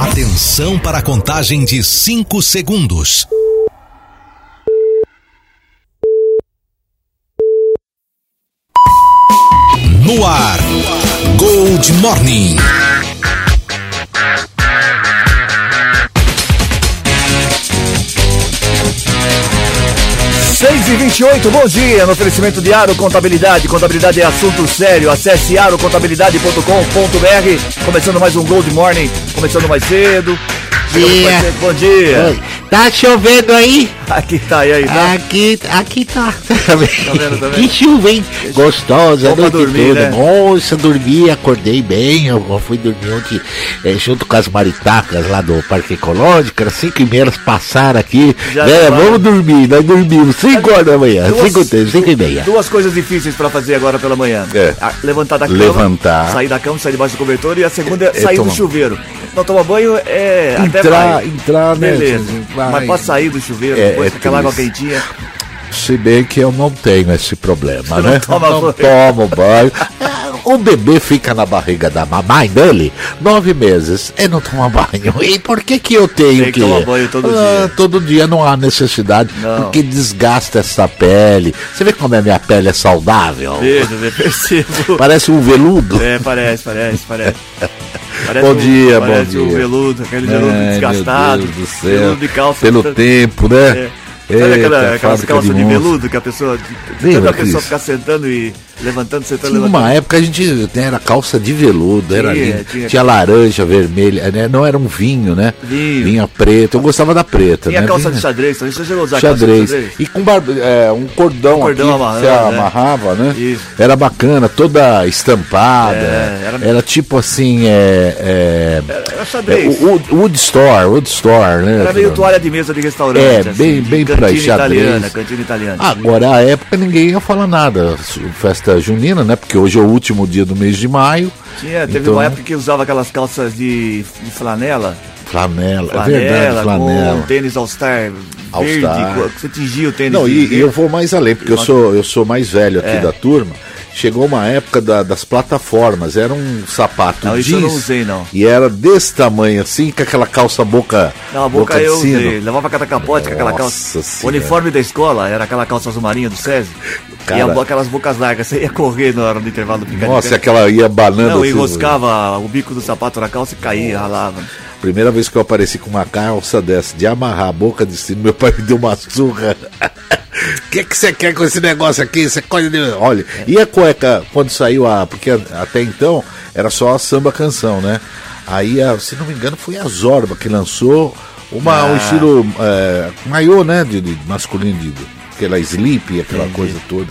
Atenção para a contagem de 5 segundos. No ar, Gold Morning. Seis e vinte bom dia, no oferecimento de Aro Contabilidade, contabilidade é assunto sério, acesse arocontabilidade.com.br, começando mais um Gold Morning, começando mais cedo, Dia. bom dia, Oi. Tá chovendo aí? Aqui tá, e aí, tá? Aqui, aqui tá. Tá vendo, tá vendo? Que chuva, hein? Gostosa, Bom dormir, toda. né? Nossa, dormi, acordei bem. Eu fui dormir ontem eh, junto com as maritacas lá do Parque Ecológico. Era cinco e meia, passaram aqui. Já né? Vamos dormir, nós dormimos. Cinco horas da manhã, cinco, e- cinco e meia. Duas coisas difíceis pra fazer agora pela manhã. É. A- levantar da cama. Levantar. Sair da cama, sair debaixo do cobertor. E a segunda é É sair do chuveiro. Não tomar banho é. até Entrar, vai. entrar, né? Beleza. Vai. Mas pra sair do chuveiro, É, depois é com aquela água quentinha. Se bem que eu não tenho esse problema, Não né? toma não banho. tomo banho. É, O bebê fica na barriga da mamãe dele nove meses e não toma banho. E por que que eu tenho Tem que tomar banho todo Ah, dia. Todo dia não há necessidade, Não. porque desgasta essa pele. Você vê como a minha pele é saudável? Veja, eu percebo. Parece um veludo. É, parece, parece, parece. Parece Bom dia, bom parece dia. um veludo, aquele veludo Ai, desgastado. Meu Deus do céu. Veludo de calça. Pelo Tanto- tempo, né? É. Sabe aquela, Eita, aquelas fábrica calças de, monstro. veludo que a pessoa. Lembra, Toda a pessoa ficar sentando e levantando, sentando, Tinha levantando. uma época a gente né, era calça de veludo, era Tinha, lindo. tinha. Tinha, laranja, vermelha, né? Não era um vinho, né? Vinho. Vinha preta. Eu gostava da preta, Tinha né? calça Vinha- de xadrez também. Você chegou a usar xadrez. xadrez? E com bar... é, um cordão, Um cordão aqui, amarrando, você né? amarrava, né? Isso. Era bacana, toda estampada. É, era... era- tipo assim, é, é, Era é, xadrez. o Wood, Wood Store, Wood Store, né? Era meio toalha de mesa de restaurante. É, assim, bem- bem pra cantina xadrez. italiana, cantina italiana. Agora, a época, ninguém ia falar nada. Festa junina, né? Porque hoje é o último dia do mês de maio. Tinha, teve então- uma época que usava aquelas calças de, de flanela. Flanela, é Flanela, verdade, com flanela. tênis All-Star All verde. Star. Você tingia o tênis Não, e, e eu vou mais além, porque eu sou, eu sou mais velho aqui É. da turma. Chegou uma época da- das plataformas, era um sapato Não, isso jeans. eu não usei, não. E era desse tamanho, assim, com aquela calça boca. Não, a boca, de eu usei. Levava cada capote com aquela Nossa calça. O uniforme da escola era aquela calça azul marinha do SESI. Cara. E aquelas bocas largas. Você ia correr na hora do intervalo do. Nossa, aquela ia banando. Não, assim, enroscava o bico do sapato na calça e caía, ralava. Primeira vez que eu apareci com uma calça dessa, de amarrar a boca de sino, meu pai me deu uma surra. O que que você quer com esse negócio aqui? Você coisa de... Olha, e a cueca, quando saiu a... Porque até então era só a samba canção, né? Aí, a- se não me engano, foi a Zorba que lançou uma, um Ah. estilo é, maiô, né? De, de masculino, de, aquela sleep, aquela coisa toda.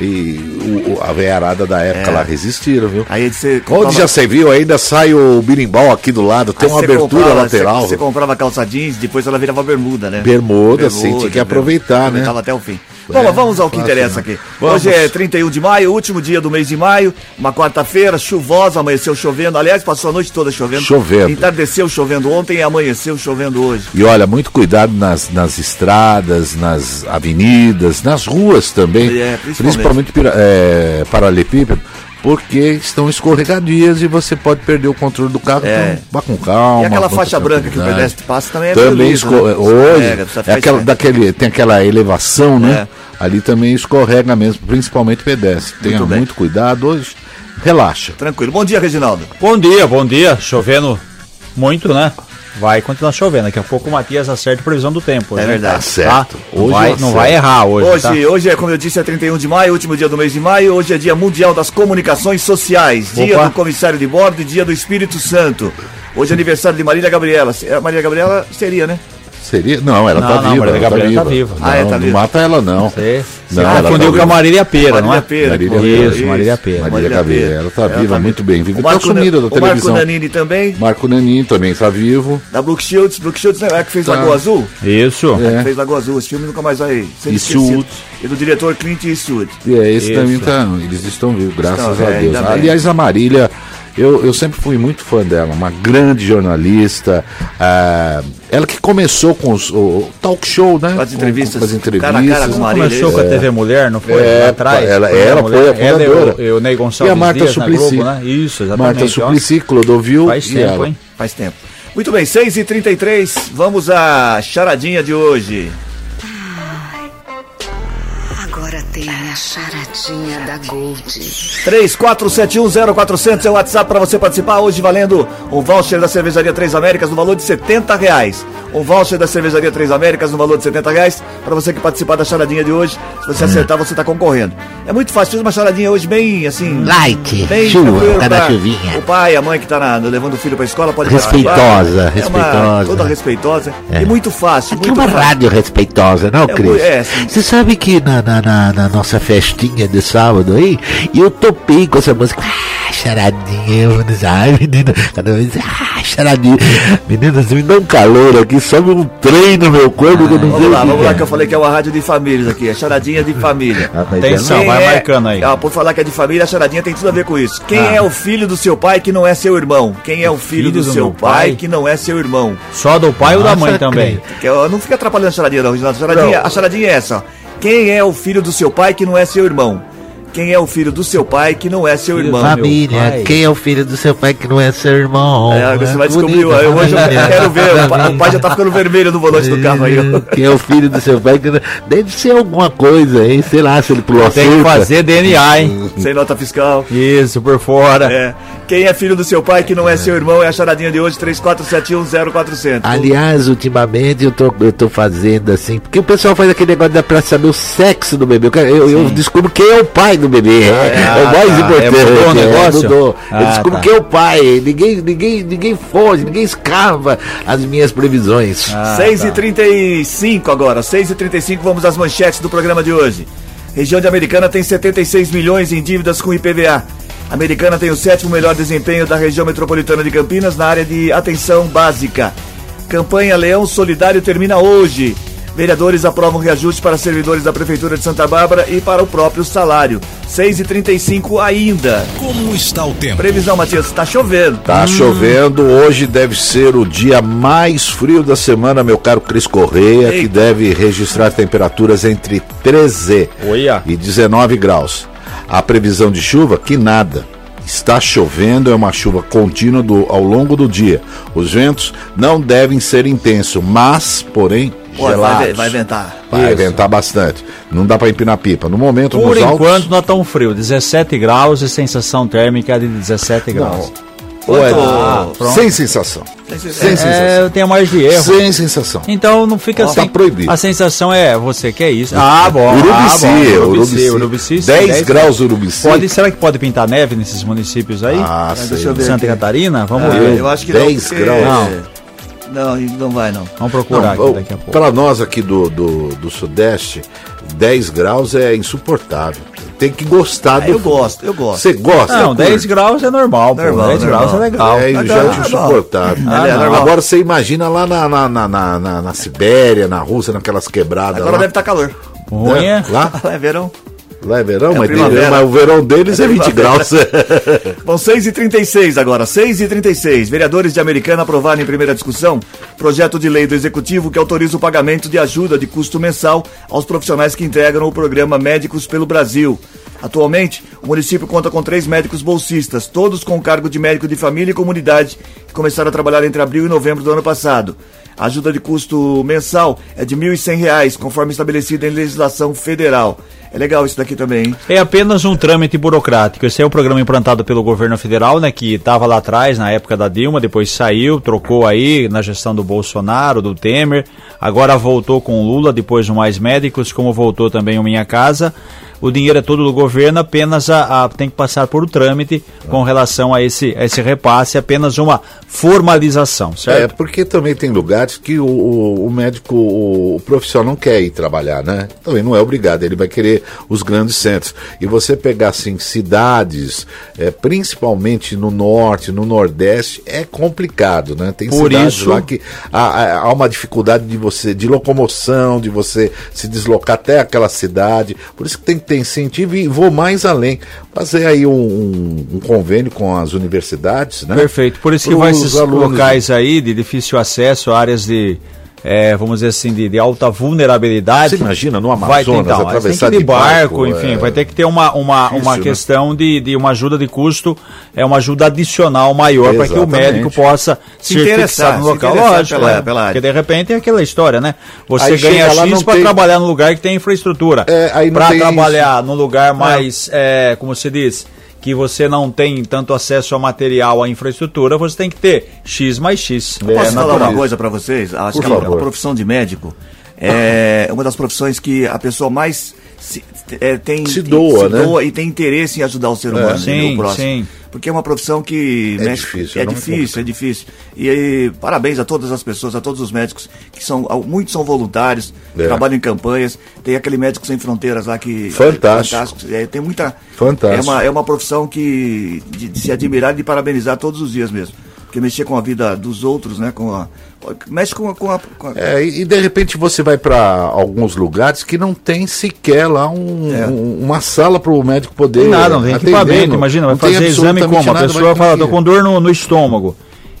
E o- a veiarada da época É. lá resistiram, viu? Aí você. Onde já você viu, ainda sai o birimbau aqui do lado, tem Aí uma abertura comprava- lateral. Você, você comprava calça jeans, depois ela virava bermuda, né? Bermuda, sim, tinha que aproveitar, né? Aproveitava até o fim. É, Bom, vamos ao que interessa né? aqui. Vamos. Hoje é 31 de maio, último dia do mês de maio, uma quarta-feira, chuvosa, amanheceu chovendo. Aliás, passou a noite toda chovendo. Chovendo. Entardeceu chovendo ontem e amanheceu chovendo hoje. E olha, muito cuidado nas, nas estradas, nas avenidas, nas ruas também. É, principalmente. Principalmente é, paralelepípedo, porque estão escorregadias e você pode perder o controle do carro. É. Então, vá com calma. e aquela faixa branca que o pedestre passa também é Também né? hoje Escorrega, é aquela, daquele, tem aquela elevação, né? É. Ali também escorrega mesmo, principalmente pedestre. Tenha Muito muito, cuidado hoje. Relaxa. Tranquilo. Bom dia, Reginaldo. Bom dia, bom dia. Chovendo muito, né? Vai continuar chovendo. Daqui a pouco o Matias acerta a previsão do tempo. É né? verdade. Tá certo. Não Hoje vai, eu não vai errar hoje. Hoje, tá? hoje é, como eu disse, é 31 de maio, último dia do mês de maio. Hoje é dia mundial das comunicações sociais, dia Opa. do comissário de bordo e dia do Espírito Santo. Hoje é aniversário de Marília Gabriela. Marília Gabriela seria, né? Seria? Não, ela Não, tá não, viva. Marília ela Gabriela tá viva. Não, Ah, é, tá não viva. mata ela, não. Você, você Não, ela confundiu tá com a viva. Marília Pera, não Marília é? Pera. Marília Pera. Isso, Marília Pera. Marília Gabriela, ela tá Ela viva, muito bem viva. O Tá Marco, sumida da o Marco televisão. Nanini também, Marco Nanin também tá vivo. da Brooke Shields. Brooke Shields né, é que fez Tá. Lagoa Azul? Isso. É. Fez Lagoa Azul. Esse filme nunca mais vai ser esquecido. E do diretor Clint Eastwood. E é, esse Isso. também tá. Eles estão vivos, graças Estão, a é, Deus. Aliás, a Marília, Eu, eu sempre fui muito fã dela, uma grande jornalista. ah, ela que começou com os, o talk show, né? Com as entrevistas, Com, as entrevistas. cara a cara com Marília, Começou com a TV Mulher, não foi? É, Lá atrás. ela- ela foi a. Ela fundadora. o, e o Ney Gonçalves E a Marta Dias Suplicy. Globo, né? Isso, exatamente. Marta ó. Suplicy, Clodovil Faz tempo, ela. hein? Faz tempo. Muito bem, 6h33, vamos à charadinha de hoje. Tem a charadinha da Gold. 34710400 é o WhatsApp para você participar hoje valendo um voucher da Cervejaria Três Américas no valor de 70 reais. Um voucher da Cervejaria Três Américas no valor de 70 reais para você que participar da charadinha de hoje. Se você acertar, você está concorrendo. É muito fácil, fiz uma charadinha hoje bem assim. Light, Bem chuva, tá na chuvinha. O pai, a mãe que tá na- levando o filho pra escola pode Respeitosa. É uma- respeitosa. toda respeitosa. É. E muito fácil. Aqui é muito uma fácil. rádio respeitosa, não, É, Cris? é, sim. Você sabe que na, na, na- na nossa festinha de sábado aí, eu topei com essa música. Ah, charadinha, meninas. Ai, menina, cada vez. Ah, charadinha. Meninas, me dá um calor aqui, sobe um trem no meu corpo que eu não sei Vamos lá, que vamos lá é. que eu falei que é uma rádio de famílias aqui, é charadinha de família. Ah, Atenção. é- Não, vai marcando aí. Ah, por falar que é de família, a charadinha tem tudo a ver com isso. Quem Ah. é o filho do seu pai que não é seu irmão? Quem é o filho, filho do, do seu pai, pai? que não é seu irmão? Só do pai ou da Nossa, mãe também? Que eu- não fica atrapalhando a charadinha, não, Reginaldo. A charadinha, a charadinha é essa, ó. Quem é o filho do seu pai que não é seu irmão? Quem é o filho do seu pai que não é seu Filho irmão? Família, meu pai. quem é o filho do seu pai que não é seu irmão? É, agora você vai descobrir. Bonita eu- hoje eu família. quero ver. O pai, já tá ficando vermelho no volante do carro aí. ó. Quem é o filho do seu pai que não... Deve ser alguma coisa, hein? Sei lá, se ele pulou a Tem que fazer DNA, hein? Sem nota fiscal. Isso, por fora. É. Quem é filho do seu pai que não é seu irmão é a charadinha de hoje, 34710400. Aliás, ultimamente eu tô, eu tô fazendo assim, porque o pessoal faz aquele negócio da pra saber o sexo do bebê. Eu, eu, eu descubro quem é o pai do bebê. é, é o mais tá. importante. É, mudou o é, negócio? mudou. eu Ah, descubro tá. quem é o pai. Ninguém, ninguém, ninguém foge, ninguém escava as minhas previsões. Ah, 6 tá. e 35 agora, 6 e 35 vamos às manchetes do programa de hoje. Região de Americana tem 76 milhões em dívidas com IPVA. Americana tem o sétimo melhor desempenho da região metropolitana de Campinas na área de atenção básica. Campanha Leão Solidário termina hoje. Vereadores aprovam reajuste para servidores da Prefeitura de Santa Bárbara e para o próprio salário. 6 e 35 ainda. Como está o tempo? Previsão, Matias, está chovendo. Tá chovendo, hoje deve ser o dia mais frio da semana, meu caro Cris Correia, que Eita. deve registrar temperaturas entre 13 Olha. e 19 graus. A previsão de chuva, que nada. Está chovendo, é uma chuva contínua do- ao longo do dia. Os ventos não devem ser intensos, mas, porém, Pô, gelados. vai, vai ventar. Vai Isso. ventar bastante. Não dá para empinar pipa. No momento, Por nos enquanto altos... não é tão frio, 17 graus e sensação térmica de 17 graus. Ou é- Ah, sem sensação. Sem sensação. É, eu tenho mais de erro. Sem sensação. Então não fica assim. tá proibido. A sensação é, você quer isso? Ah, bom. Urubici, ah, bom. Urubici. Urubici, sim, 10 graus Urubici. Pode, será que pode pintar neve nesses municípios aí? Ah, sei. deixa eu ver Santa aqui. Catarina? Vamos Ah, ver. eu acho que 10 não, graus. Não, não vai não. Vamos procurar aqui daqui a pouco. Para nós aqui do, do, do Sudeste, 10 graus é insuportável. Tem que gostar Ah, do eu gosto, eu gosto. Você gosta? Não, curte? 10 graus é normal. Normal, 10 graus é normal. legal. É, Mas já tá é normal. insuportável. Ah, normal. Agora você imagina lá na, na, na, na, na- na Sibéria, na Rússia, naquelas quebradas Agora lá. deve estar calor. É. Né? Lá, É verão. Lá é verão, É mas, tem- mas o verão deles é 20 graus. Bom, 6 e 36 agora, 6 e 36 Vereadores de Americana aprovaram em primeira discussão projeto de lei do Executivo que autoriza o pagamento de ajuda de custo mensal aos profissionais que integram o programa Médicos pelo Brasil. Atualmente, o município conta com três médicos bolsistas, todos com cargo de médico de família e comunidade, que começaram a trabalhar entre abril e novembro do ano passado. A ajuda de custo mensal é de R$ 1.100, conforme estabelecido em legislação federal. É legal isso daqui também, hein? É apenas um trâmite burocrático. Esse é um programa implantado pelo governo federal, né, que estava lá atrás, na época da Dilma, depois saiu, trocou aí na gestão do Bolsonaro, do Temer, agora voltou com o Lula, depois o Mais Médicos, como voltou também o Minha Casa. O dinheiro é todo do governo, apenas a, a- tem que passar por o trâmite com relação a esse, a esse repasse, apenas uma formalização, É, certo? porque também tem lugares que o, o- o médico, o, o profissional não quer ir trabalhar, né? Também não é obrigado, ele vai querer os grandes centros. E você pegar, assim, cidades, é, principalmente no norte, no nordeste, é complicado, né? Tem Por cidades isso- lá que há, há- há uma dificuldade de você, de locomoção, de você se deslocar até aquela cidade. Por isso que tem que ter tem incentivo e vou mais além. Fazer aí um, um- um convênio com as universidades, né? Perfeito. Por isso que vai esses alunos. locais aí de difícil acesso, áreas de, é, vamos dizer assim, de, de alta vulnerabilidade. Você imagina, no vai ter, Amazonas, então, atravessar de de barco, barco, enfim, é vai ter que ter uma, uma, uma né? questão de, de uma ajuda de custo, é uma ajuda adicional maior para que o médico possa Se interessar, no local. interessar Lógico, pela- é. pela área. porque de repente é aquela história, né? Você Aí ganha X para tem- trabalhar no lugar que tem infraestrutura. É, para tem trabalhar no lugar mais, é, como se diz, que você não tem tanto acesso ao material, à infraestrutura, você tem que ter X mais X. É, Posso falar natural. uma coisa para vocês? Acho Por que a- a, favor. profissão de médico é uma das profissões que a pessoa mais se, é, tem, Se doa, se né? e tem interesse em ajudar o ser humano, Sim, entendeu? o próximo. sim. Porque é uma profissão que É mexe- difícil, é difícil, é difícil. E, aí, parabéns a todas as pessoas, a todos os médicos que são, muitos são voluntários, É. trabalham em campanhas. Tem aquele médico sem fronteiras lá que Fantástico. fantástico. É, tem muita Fantástico. É uma, é uma profissão que de, de se admirar e de parabenizar todos os dias mesmo. Porque mexer com a vida dos outros, né? Com a, mexe com a. Com a, com a- É, e de repente você vai para alguns lugares que não tem sequer lá um- É. um- uma sala para o médico poder. Tem nada, não tem atender, equipamento, imagina, vai fazer exame como? A pessoa fala, com tô com dor no, no estômago.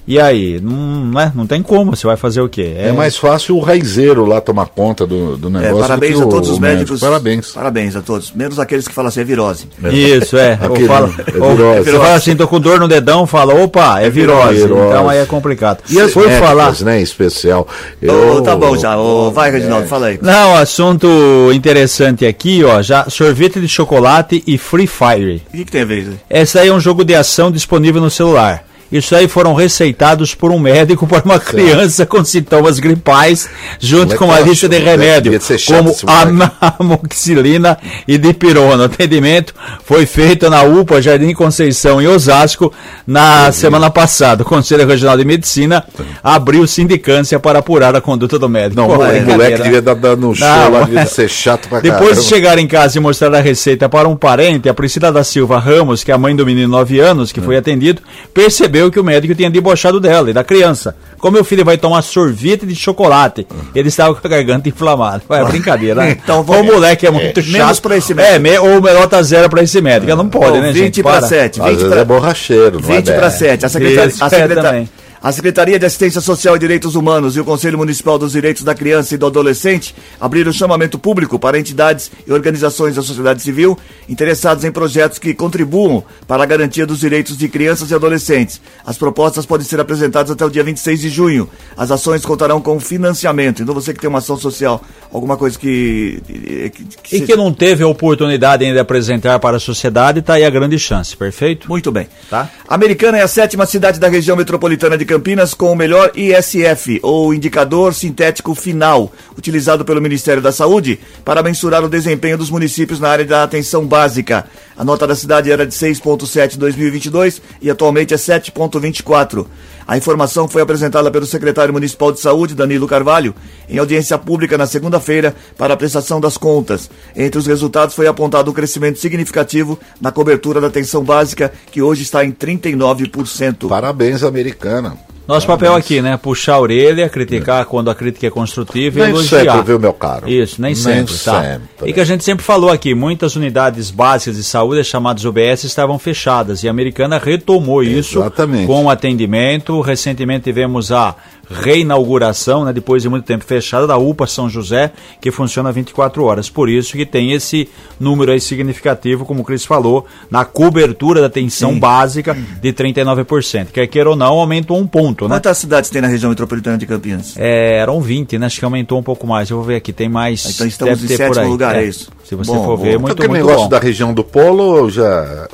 E aí? Não, né? não tem como, você vai fazer o quê? É mais fácil o raizeiro lá tomar conta do, do É, negócio. parabéns do que a todos o- os médico. médicos. Parabéns. Parabéns a todos. Menos aqueles que falam assim, é virose. Isso, é. Ou Aquele- fala, é ou- virose. Você fala assim, tô com dor no dedão, fala, opa, é virose. virose. Então aí é complicado. E as médicas, falar. né, especial. Ô, Eu- tá bom já. Ô, vai, Reginaldo, É. fala aí. Não, assunto interessante aqui, ó, já sorvete de chocolate e Free Fire. O que, que tem a ver isso aí? Esse aí é um jogo de ação disponível no celular. Isso aí foram receitados por um médico para uma criança com sintomas gripais, junto Moleque com uma tá lista de né? remédio, como moleque. amoxicilina e dipirona. O atendimento foi feito na UPA Jardim Conceição, em Osasco, na semana passada. O Conselho Regional de Medicina abriu sindicância para apurar a conduta do médico. Não, Pô, o é moleque brincadeira, devia dar dar no show lá, devia ser chato pra depois de caramba. chegar em casa e mostrar a receita para um parente, a Priscila da Silva Ramos, que é a mãe do menino de 9 anos, que Hum. foi atendido, percebeu que o médico tinha debochado dela e da criança. Como meu filho vai tomar sorvete de chocolate, ele estava com a garganta inflamada. É brincadeira, né? Então, o moleque é muito menos chato. pra esse É, médico. me, ou nota zero para esse médico. Não pode, Ô, né, 20 gente? para Para. 7. Às 20 vezes para é borracheiro, não 20 é para dez. 7. A, secretaria, Isso, a, é, também. A Secretaria de Assistência Social e Direitos Humanos e o Conselho Municipal dos Direitos da Criança e do Adolescente abriram chamamento público para entidades e organizações da sociedade civil interessados em projetos que contribuam para a garantia dos direitos de crianças e adolescentes. As propostas podem ser apresentadas até o dia 26 de junho. As ações contarão com financiamento. Então você que tem uma ação social, alguma coisa que... que, que E se- que não teve a oportunidade ainda de apresentar para a sociedade, está aí a grande chance, perfeito? Muito bem. Tá. Americana é a sétima cidade da região metropolitana de Campinas com o melhor ISF, ou Indicador Sintético Final, utilizado pelo Ministério da Saúde para mensurar o desempenho dos municípios na área da atenção básica. A nota da cidade era de 6,7 em 2022 e atualmente é 7,24. A informação foi apresentada pelo secretário municipal de saúde, Danilo Carvalho, em audiência pública na segunda-feira para a prestação das contas. Entre os resultados foi apontado um crescimento significativo na cobertura da atenção básica, que hoje está em 39%. Parabéns, americana. Nosso papel aqui, né? Puxar a orelha, criticar quando a crítica é construtiva e Nem elogiar. sempre, viu, meu caro? Isso, nem, Nem sempre, tá? sempre. E que a gente sempre falou aqui, muitas unidades básicas de saúde, chamadas UBS, estavam fechadas e a Americana retomou isso com atendimento. Recentemente tivemos a reinauguração, né, depois de muito tempo fechada, da UPA São José, que funciona 24 horas. Por isso que tem esse número aí significativo, como o Cris falou, na cobertura da atenção básica de 39%. Quer queira ou não, aumentou um ponto, né? Quantas cidades tem na região metropolitana de Campinas? É, eram 20, né? Acho que aumentou um pouco mais. Eu vou ver aqui, tem mais. Então estamos em sétimo lugar, é isso? Se você Bom, for bom. ver, Então, muito, aquele muito negócio bom. da região do Polo já.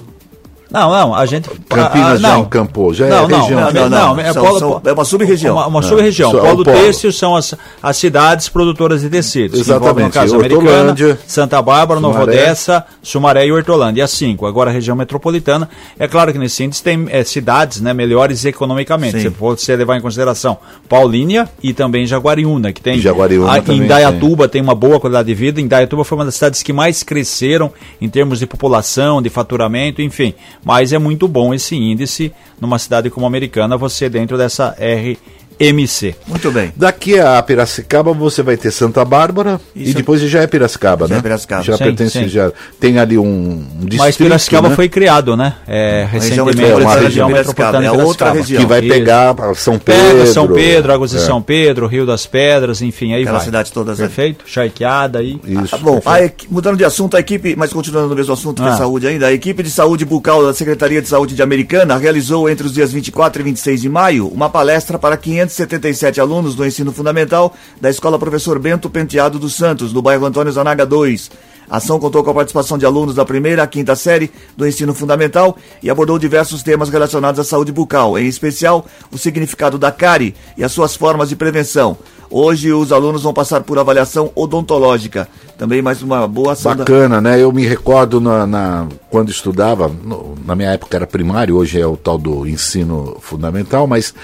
Não, não, a gente. Campinas ah, já não. encampou, já é não, não, região. não, Não, não, não, é, são- polo- são- é uma sub-região. Uma, uma Ah, sub-região. é Polo polo. têxtil são as, as cidades produtoras de tecidos. Exatamente. No caso, Hortolândia, Americana, Santa Bárbara, Nova. Odessa, Sumaré e Hortolândia. As cinco. Agora a região metropolitana. É claro que nesse índice tem é, cidades né, melhores economicamente. Sim. Você pode levar em consideração Paulínia e também Jaguariúna, que tem. Jaguariúna a, também Em Dayatuba tem uma boa qualidade de vida. Em Dayatuba foi uma das cidades que mais cresceram em termos de população, de faturamento, enfim. Mas é muito bom esse índice numa cidade como a Americana, você dentro dessa MC. Muito bem. Daqui a Piracicaba você vai ter Santa Bárbara Isso. e depois já é Piracicaba, Já né? é Piracicaba. Já Sim, pertence, sim. já tem ali um, um distrito, Mas Piracicaba né? foi criado, né? É, recentemente, metropolitana de região Piracicaba, metropolitana é de outra região. que vai Isso. pegar pra São Pedro. Pega São Pedro, Águas de É. São Pedro, Rio das Pedras, enfim, aí Aquela vai. cidade todas ali. Perfeito? Charqueada aí. Isso. Ah, bom, a equi- mudando de assunto, a equipe, mas continuando no mesmo assunto que Ah. é saúde ainda, a equipe de saúde bucal da Secretaria de Saúde de Americana realizou entre os dias 24 e 26 de maio uma palestra para 577 alunos do ensino fundamental da Escola Professor Bento Penteado dos Santos, no bairro Antônio Zanaga 2. A ação contou com a participação de alunos da primeira à quinta série do ensino fundamental e abordou diversos temas relacionados à saúde bucal, em especial o significado da cárie e as suas formas de prevenção. Hoje os alunos vão passar por avaliação odontológica. Também mais uma boa ação. Bacana, né? Eu me recordo na, na- quando estudava, no- na minha época era primário, hoje é o tal do ensino fundamental, mas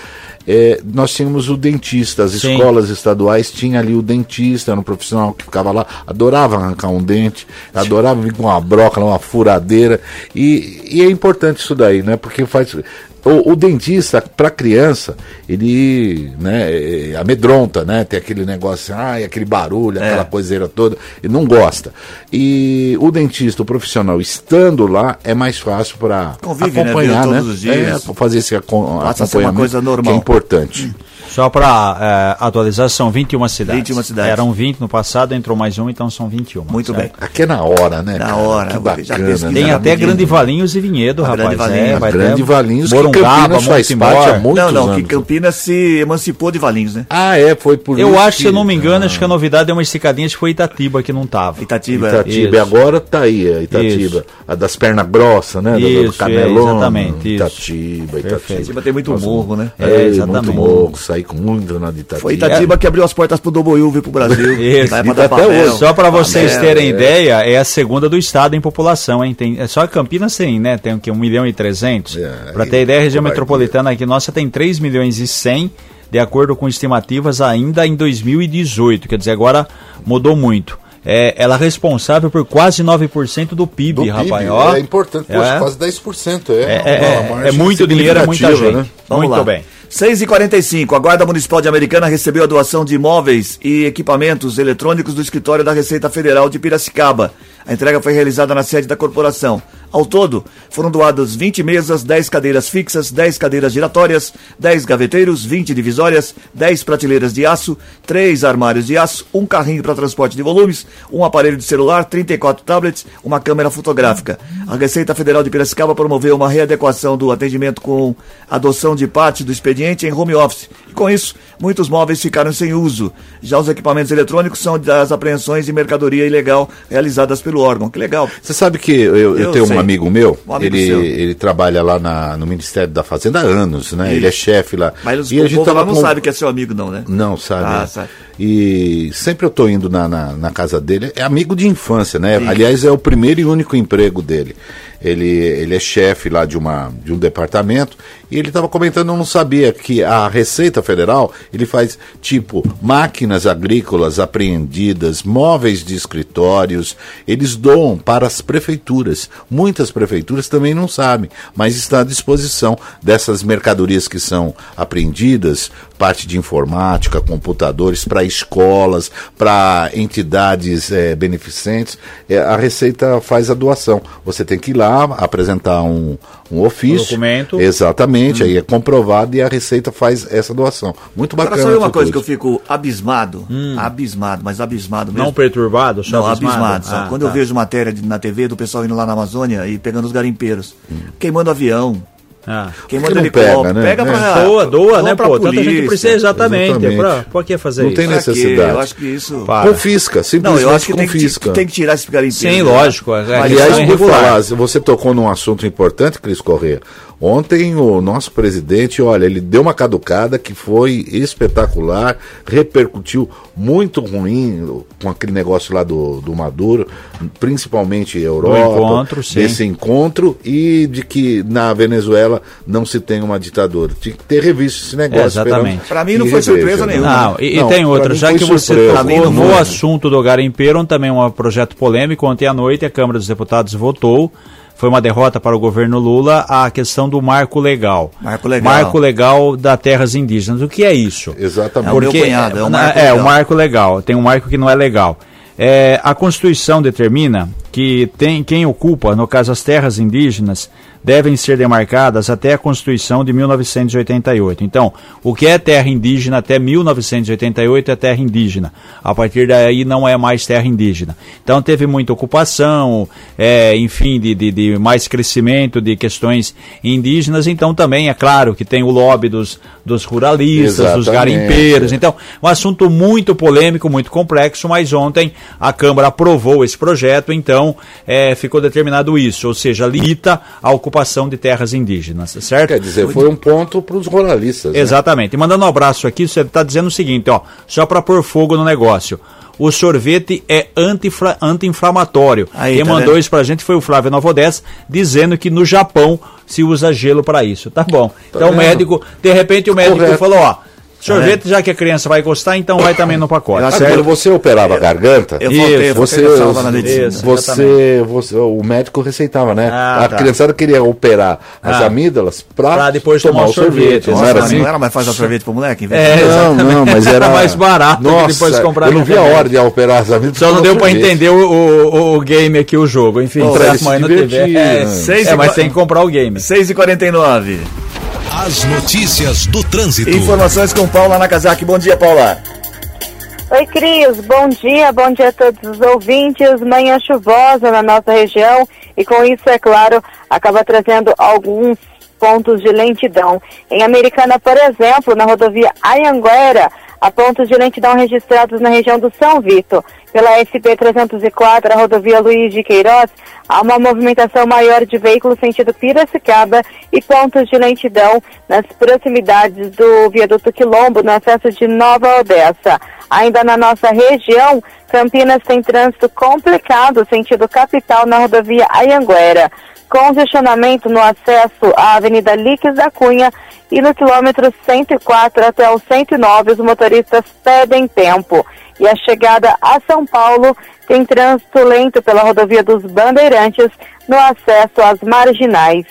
é, nós tínhamos o dentista, as Sim. escolas estaduais tinham ali o dentista, era um profissional que ficava lá, adorava arrancar um dente, adorava vir com uma broca, uma furadeira, e, e é importante isso daí, né? Porque faz. O, o dentista, para criança, ele né, é, amedronta, né? Tem aquele negócio, ai, aquele barulho, aquela coiseira toda, ele não gosta. E o dentista, o profissional, estando lá, é mais fácil para né, acompanhar, viu, né? todos os dias. É, fazer esse acom- Passa a ser uma acompanhamento, coisa normal. que é importante. Só para atualizar, são 21 cidades. 21 cidades. Eram 20 no passado, entrou mais um, então são 21. Muito certo? bem. Aqui é na hora, né? Na cara? hora, que bacana. Tem né? até. Grande Valinhos e Vinhedo, A rapaz. Grande Valinhos. É, vai Grande Valinhos, que Morungaba, Campinas faz parte há muitos Não, não, anos. que Campinas se emancipou de Valinhos, né? Ah, é, foi por Eu isso acho, se eu não me engano, Ah. acho que a novidade é uma esticadinha, acho que foi Itatiba que não tava. Itatiba. Itatiba, e Isso. agora tá aí, a Itatiba. Isso. A das pernas grossas, né? do- Isso, do canelão. é, exatamente. Itatiba. Itatiba. Itatiba tem muito morro, né? É, É, exatamente. muito morro, saí muito na de Itatiba. Foi Itatiba que abriu as portas pro Doboiú vir pro Brasil. Isso. Até papel. hoje. Só para vocês Papel, terem é. ideia, é a segunda do estado em população, hein? Tem, é só Campinas tem, né? Tem o que? 1 milhão e 300. É, para ter ideia, a região metropolitana aqui nossa tem 3 milhões e 100, de acordo com estimativas ainda em 2018. Quer dizer, agora mudou muito. É, ela é responsável por quase 9% do PIB, Do PIB, rapaz. Ó, é importante, poxa, É. quase 10%. É, É, é, é, é muito dinheiro, é muita gente. né? Vamos muito lá. bem. 6h45, a Guarda Municipal de Americana recebeu a doação de imóveis e equipamentos eletrônicos do escritório da Receita Federal de Piracicaba. A entrega foi realizada na sede da corporação. Ao todo, foram doadas 20 mesas, 10 cadeiras fixas, 10 cadeiras giratórias, 10 gaveteiros, 20 divisórias, 10 prateleiras de aço, 3 armários de aço, um carrinho para transporte de volumes, um aparelho de celular, 34 tablets, uma câmera fotográfica. A Receita Federal de Piracicaba promoveu uma readequação do atendimento com adoção de parte do expediente em home office. Com isso, muitos móveis ficaram sem uso. Já os equipamentos eletrônicos são das apreensões de mercadoria ilegal realizadas pelo órgão. Que legal. Você sabe que eu, eu Eu tenho sei. um amigo meu, Um amigo ele, seu. ele trabalha lá na- no Ministério da Fazenda há anos, né? Ele é chefe lá. Mas e o a gente tava não com- sabe que é seu amigo, não, né? Não, sabe? Ah, é. sabe. E sempre eu tô indo na, na, na casa dele. É amigo de infância, né? Aliás, é o primeiro e único emprego dele. Ele, ele é chefe lá de, uma, de um departamento e ele estava comentando, eu não sabia, que a Receita Federal, ele faz tipo máquinas agrícolas apreendidas, móveis de escritórios, eles doam para as prefeituras. Muitas prefeituras também não sabem, mas está à disposição dessas mercadorias que são apreendidas, parte de informática, computadores para escolas, para entidades eh, beneficentes. Eh, a Receita faz a doação. Você tem que ir lá apresentar um, um ofício. documento. Exatamente, aí é comprovado e a Receita faz essa doação. Muito Agora, bacana. sabe uma coisa que eu fico abismado? Abismado, mas abismado mesmo. Não perturbado, só Não, abismado? abismado. só. Ah, Quando tá. eu vejo matéria de- na TV do pessoal indo lá na Amazônia e pegando os garimpeiros, queimando avião, Ah. queimando não helicóptero, pega, né? pega É. pra... Doa, doa, né, pô? Tanta gente polícia. precisa, exatamente. Exatamente. Pra, pra que fazer Não isso? tem Pra quê? necessidade. Eu acho que isso... Para. Confisca, simplesmente Não, eu acho que tem que, confisca. tem que tirar esse garimpeiro. Sim, né? lógico. é- é Aliás, irregular. falar, você tocou num assunto importante, Cris Corrêa. Ontem o nosso presidente, olha, ele deu uma caducada que foi espetacular, repercutiu muito ruim com aquele negócio lá do, do Maduro, principalmente Europa, encontro, sim. desse encontro e de que na Venezuela não se tem uma ditadura. Tinha que ter revisto esse negócio. É, exatamente. Pra mim não foi reveja, surpresa né? nenhuma. Não, e, e Não, tem pra outra, já que você mim tocou no assunto do garimpeiro, também um projeto polêmico, ontem à noite a Câmara dos Deputados votou foi uma derrota para o governo Lula a questão do marco legal. Marco legal. Marco legal da terras indígenas. O que é isso? Exatamente. É o meu cunhado, é o marco é, legal. o marco legal. Tem um marco que não é legal. É, a Constituição determina que tem quem ocupa, no caso as terras indígenas, devem ser demarcadas até a Constituição de 1988. Então, o que é terra indígena até 1988 é terra indígena. A partir daí não é mais terra indígena. Então teve muita ocupação, é, enfim, de, de, de mais crescimento de questões indígenas. Então também é claro que tem o lobby dos, dos ruralistas, dos Exatamente. garimpeiros. Então, um assunto muito polêmico, muito complexo, mas ontem a Câmara aprovou esse projeto, então é, ficou determinado isso, ou seja, limita a ocupação de terras indígenas, certo? Quer dizer, foi um ponto para os ruralistas. né? Exatamente. E mandando um abraço aqui, você está dizendo o seguinte, ó, só para pôr fogo no negócio. O sorvete é anti-infla- anti-inflamatório. Aí, Quem tá mandou vendo? isso pra gente foi o Flávio Novodés, dizendo que no Japão se usa gelo para isso. Tá bom. então o vendo? médico, de repente o médico Correto. falou, ó, sorvete já que a criança vai gostar, então vai também no pacote. Certo? quando você operava a garganta, Eu voltei, você, medicina. Isso. você, você, o médico receitava, né? Ah, a tá. criançada queria operar as Ah. amígdalas para Pra depois tomar o sorvete, não Nossa, era mas assim? não era mais fácil dar sorvete pro moleque? em vez É, de- Não, não, mas era Era mais barato que Nossa, depois comprar Eu não vi a hora de operar as amígdalas. Só não tomar deu pra sorvete. entender o, o, o game aqui, o jogo. Enfim, não tiver. É? Seis é, e mas tem que comprar o game. 6h49. As notícias do trânsito. Informações com Paula Nakazaki. Bom dia, Paula. Oi, Cris. Bom dia, bom dia a todos os ouvintes. Manhã chuvosa na nossa região e com isso, é claro, acaba trazendo alguns pontos de lentidão. Em Americana, por exemplo, na rodovia Ayanguera, há pontos de lentidão registrados na região do São Vito. Pela SP-304, a rodovia Luiz de Queiroz, há uma movimentação maior de veículos sentido Piracicaba e pontos de lentidão nas proximidades do viaduto Quilombo, no acesso de Nova Odessa. Ainda na nossa região, Campinas tem trânsito complicado sentido capital na rodovia Ayanguera. Congestionamento no acesso à Avenida Líquez da Cunha e no quilômetro 104 até o 109 os motoristas pedem tempo. E a chegada a São Paulo tem trânsito lento pela rodovia dos Bandeirantes no acesso às marginais.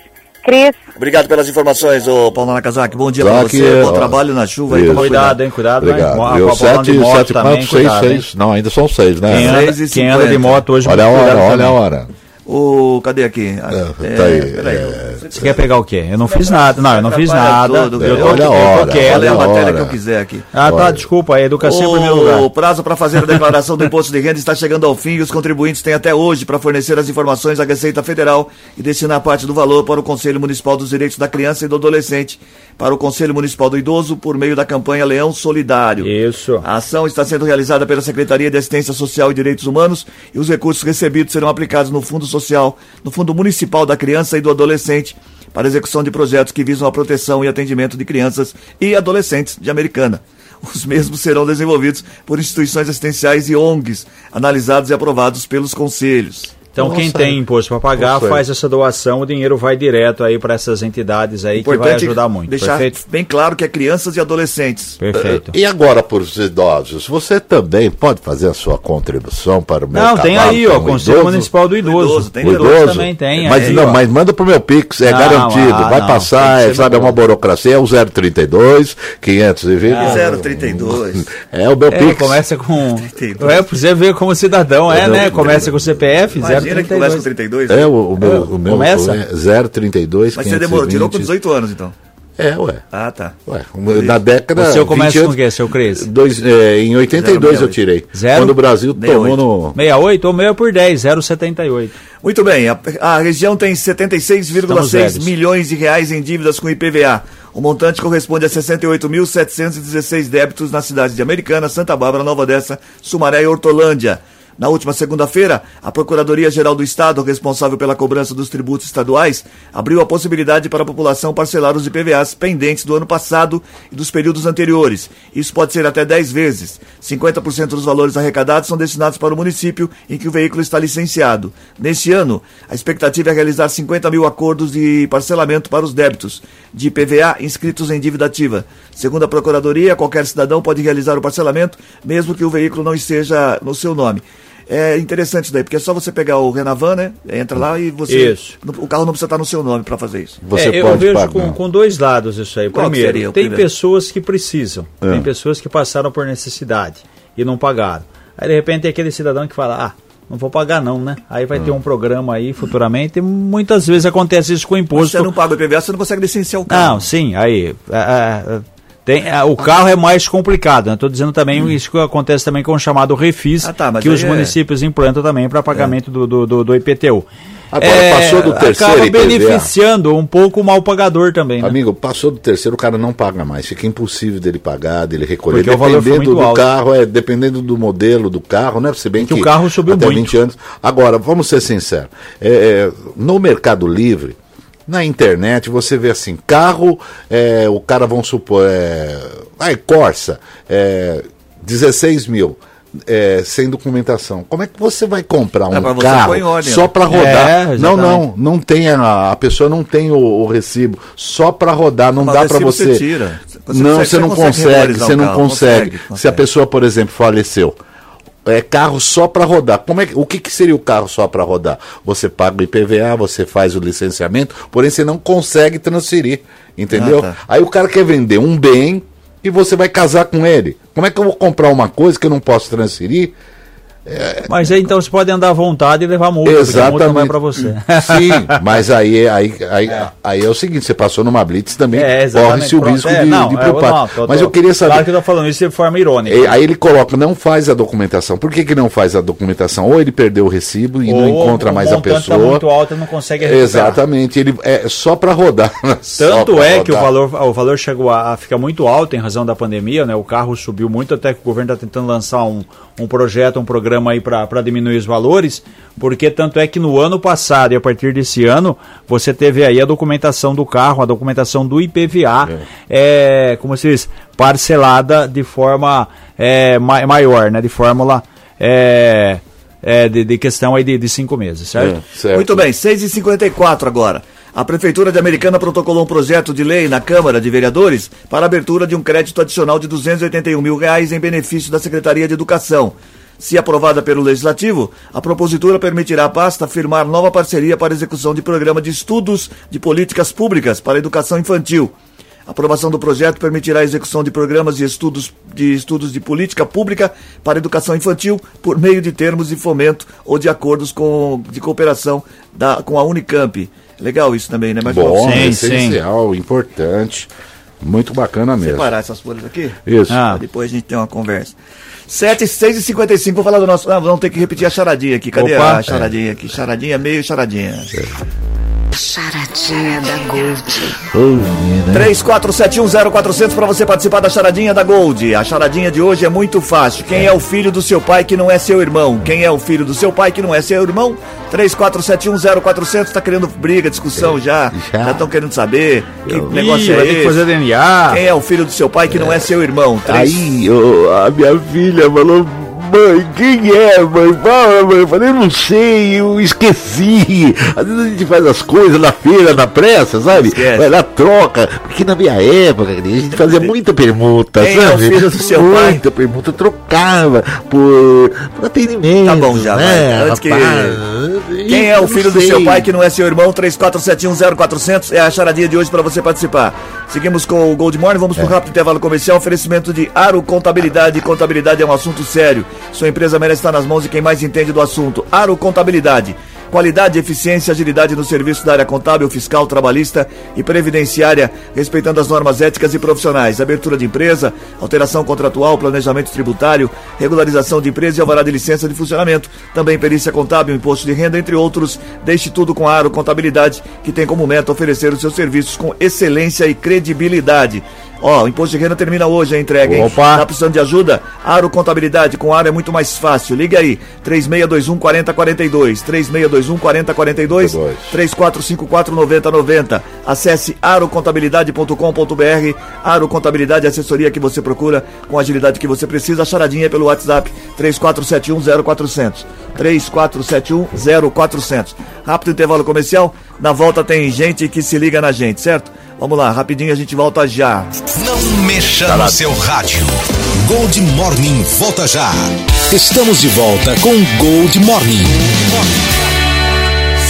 Cris, Obrigado pelas informações, ô Paulo Nakazaki. Bom dia pra aqui, você. Bom ó. trabalho na chuva aí. Isso. Cuidado, hein? Cuidado, Obrigado. né? Com a- Viu? com a bola Sete, de moto sete, também, quatro, seis, cuidado, hein? seis. Não, ainda são seis, né? Quem anda, quem anda de moto hoje, Olha a hora, olha a hora. Ô, cadê aqui? É, tá aí, peraí. é. Você quer pegar o quê? Eu não fiz nada. Não, eu não fiz nada. tudo, eu tô, Olha a eu tô hora, quieto. Olha a matéria hora. que eu quiser aqui. Ah, tá, Olha. desculpa, a educação em primeiro lugar. O prazo para fazer a declaração do imposto de renda está chegando ao fim e os contribuintes têm até hoje para fornecer as informações à Receita Federal e destinar parte do valor para o Conselho Municipal dos Direitos da Criança e do Adolescente, para o Conselho Municipal do Idoso, por meio da campanha Leão Solidário. Isso. A ação está sendo realizada pela Secretaria de Assistência Social e Direitos Humanos e os recursos recebidos serão aplicados no Fundo Social, no Fundo Municipal da Criança e do Adolescente, para execução de projetos que visam a proteção e atendimento de crianças e adolescentes de Americana. Os mesmos serão desenvolvidos por instituições assistenciais e ONGs, analisados e aprovados pelos conselhos. Então, quem tem imposto para pagar, faz essa doação, o dinheiro vai direto aí para essas entidades aí que vai ajudar muito. deixar Perfeito? bem claro que é crianças e adolescentes. Perfeito. E agora, para os idosos, você também pode fazer a sua contribuição para o meu Não, tem aí, ó, como Conselho idoso? Municipal do Idoso. idoso, tem O idoso idoso também tem, Mas aí, não, ó. mas manda pro meu Pix, é Não, garantido. ah, vai não, passar, é, sabe, é uma burocracia, é o 032 520. Ah, 032. É o meu É, Pix. começa com. 32. É, pra você ver como cidadão é, Não, né? Começa com CPF, Imagina que começa com 032. 32. É, o, o meu, o meu começa? é 032 Mas você demorou, tirou com 520. 18 anos, então. É, ué. Ah, tá. Ué, na década. O seu começa 20 com o quê, seu Cris? Dois, é, em 82 eu 068. tirei. Zero? Quando o Brasil 68. tomou no. 68 ou meio por 10, 078. Muito bem, a, a região tem Estamos 76,6 velhos. milhões de reais em dívidas com IPVA. O montante corresponde a 68.716 débitos na cidade de Americana, Santa Bárbara, Nova Odessa, Sumaré e Hortolândia. Na última segunda-feira, a Procuradoria-Geral do Estado, responsável pela cobrança dos tributos estaduais, abriu a possibilidade para a população parcelar os IPVAs pendentes do ano passado e dos períodos anteriores. Isso pode ser até 10 vezes. 50% dos valores arrecadados são destinados para o município em que o veículo está licenciado. Neste ano, a expectativa é realizar 50 mil acordos de parcelamento para os débitos de IPVA inscritos em dívida ativa. Segundo a Procuradoria, qualquer cidadão pode realizar o parcelamento, mesmo que o veículo não esteja no seu nome. É interessante isso daí, porque é só você pegar o Renavan, né? Entra lá e você. Isso. O carro não precisa estar no seu nome para fazer isso. Você É, eu pode vejo pagar. com, com dois lados isso aí. Qual Primeiro, tem primeiro? pessoas que precisam, É. tem pessoas que passaram por necessidade e não pagaram. Aí de repente tem aquele cidadão que fala, ah, não vou pagar não, né? Aí vai ter um programa aí futuramente e muitas vezes acontece isso com o imposto. você não paga o IPVA, você não consegue licenciar o carro. Não, sim, aí. é, é, tem, é, o carro é mais complicado, né? Estou dizendo também isso que acontece também com o chamado refis, Ah, tá, que os é- municípios implantam também para pagamento do, do, do, do IPTU. Agora, passou do terceiro Acaba IPVA. beneficiando um pouco o mal pagador também, né? Amigo, passou do terceiro, o cara não paga mais. Fica impossível dele pagar, dele recolher. Porque dependendo do alto. carro, é dependendo do modelo do carro, né? Se bem Que que, o carro subiu até muito. 20 anos. Agora, vamos ser sinceros. É, é, no Mercado Livre, na internet, você vê assim, carro, é, o cara, vamos supor, é, ai, Corsa, é, 16 mil. é, sem documentação. Como é que você vai comprar um É, carro só para rodar? É, não, não, não tem a, a pessoa não tem o, o recibo só para rodar, não Mas dá para você. você. Você não, consegue- você não consegue você não consegue. consegue, Se a pessoa, por exemplo, faleceu, é carro só para rodar. Como é que, o que, que seria o carro só para rodar? Você paga o IPVA, você faz o licenciamento, porém você não consegue transferir, entendeu? Ah, tá. Aí o cara quer vender um bem e você vai casar com ele. Como é que eu vou comprar uma coisa que eu não posso transferir? Mas aí então você pode andar à vontade e levar multa, porque a multa não é para você. Sim, mas aí, aí, aí, aí é o seguinte, você passou numa blitz também, É, exatamente. corre-se o Pronto. risco É, de, não, de é, preocupar. não, tô- mas eu queria saber. Claro que eu tô falando isso de forma irônica. E- Aí ele coloca, não faz a documentação. Por que, que não faz a documentação? Ou ele perdeu o recibo e não Ou encontra o mais a tá pessoa. muito alto e não consegue recuperar. Exatamente, ele é só para rodar. Tanto é que o rodar. valor, o valor chegou a, a ficar muito alto em razão da pandemia, né? O carro subiu muito, até que o governo está tentando lançar um, um projeto, um programa aí para diminuir os valores, porque tanto é que no ano passado e a partir desse ano, você teve aí a documentação do carro, a documentação do IPVA, é. como se diz, parcelada de forma é, ma- maior, né? De fórmula é, é, de, de questão aí de, de cinco meses, certo? É, certo. Muito bem, 6h54 agora. A Prefeitura de Americana protocolou um projeto de lei na Câmara de Vereadores para abertura de um crédito adicional de 281 mil reais em benefício da Secretaria de Educação. Se aprovada pelo Legislativo, a propositura permitirá à pasta firmar nova parceria para execução de programa de estudos de políticas públicas para a educação infantil. A aprovação do projeto permitirá a execução de programas de estudos de, estudos de política pública para educação infantil por meio de termos de fomento ou de acordos com, de cooperação da, com a Unicamp. Legal isso também, né? Mas Bom, Sim, essencial, importante. Muito bacana mesmo. separar essas folhas aqui. Isso. Ah. Depois a gente tem uma conversa. 7, 6 e 55 vou falar do nosso. Ah, vamos ter que repetir a charadinha aqui. Cadê Opa. a charadinha aqui? Charadinha, meio charadinha. Charadinha da Gold. Ô, menina. 34710400 para você participar da charadinha da Gold. A charadinha de hoje é muito fácil. Quem é o filho do seu pai que não é seu irmão? Quem é o filho do seu pai que não é seu irmão? 34710400 tá querendo briga, discussão já. Já. Já estão querendo saber que negócio é ter que esse. fazer DNA. Quem é o filho do seu pai que não é seu irmão? Três- Aí ô, a minha filha falou, mãe, quem é, mãe? Fala, mãe. Eu falei, eu não sei, eu esqueci. Às vezes a gente faz as coisas na feira, na pressa, sabe? Esquece. Vai lá, troca. Porque na minha época, a gente fazia muita permuta, Quem é sabe? filho do seu pai? Muita permuta, eu trocava por, por atendimento. Tá bom já, né. Antes que-? Quem é o filho do seu pai que não é seu irmão? 34710400 é a charadinha de hoje para você participar. Seguimos com o Gold Morning, vamos para um rápido intervalo comercial. Oferecimento de Aro Contabilidade. Contabilidade é um assunto sério. Sua empresa merece estar nas mãos de quem mais entende do assunto. Aro Contabilidade. Qualidade, eficiência, agilidade no serviço da área contábil, fiscal, trabalhista e previdenciária, respeitando as normas éticas e profissionais. Abertura de empresa, alteração contratual, planejamento tributário, regularização de empresa e alvará de licença de funcionamento. Também perícia contábil, imposto de renda, entre outros. Deixe tudo com a Aro Contabilidade, que tem como meta oferecer os seus serviços com excelência e credibilidade. Ó, o imposto de renda termina hoje a entrega, hein? Opa. Tá precisando de ajuda? Aro Contabilidade, com Aro é muito mais fácil. Liga aí, 3621 4042, 3621 4042, 3454 9090. Acesse arocontabilidade.com.br. Aro Contabilidade, assessoria que você procura com a agilidade que você precisa. A charadinha é pelo WhatsApp 3471 0400. 3471-0400. Rápido intervalo comercial, na volta tem gente que se liga na gente, certo? Vamos lá, rapidinho a gente volta já. Não mexa no seu rádio. Gold Morning volta já. Estamos de volta com Gold Morning.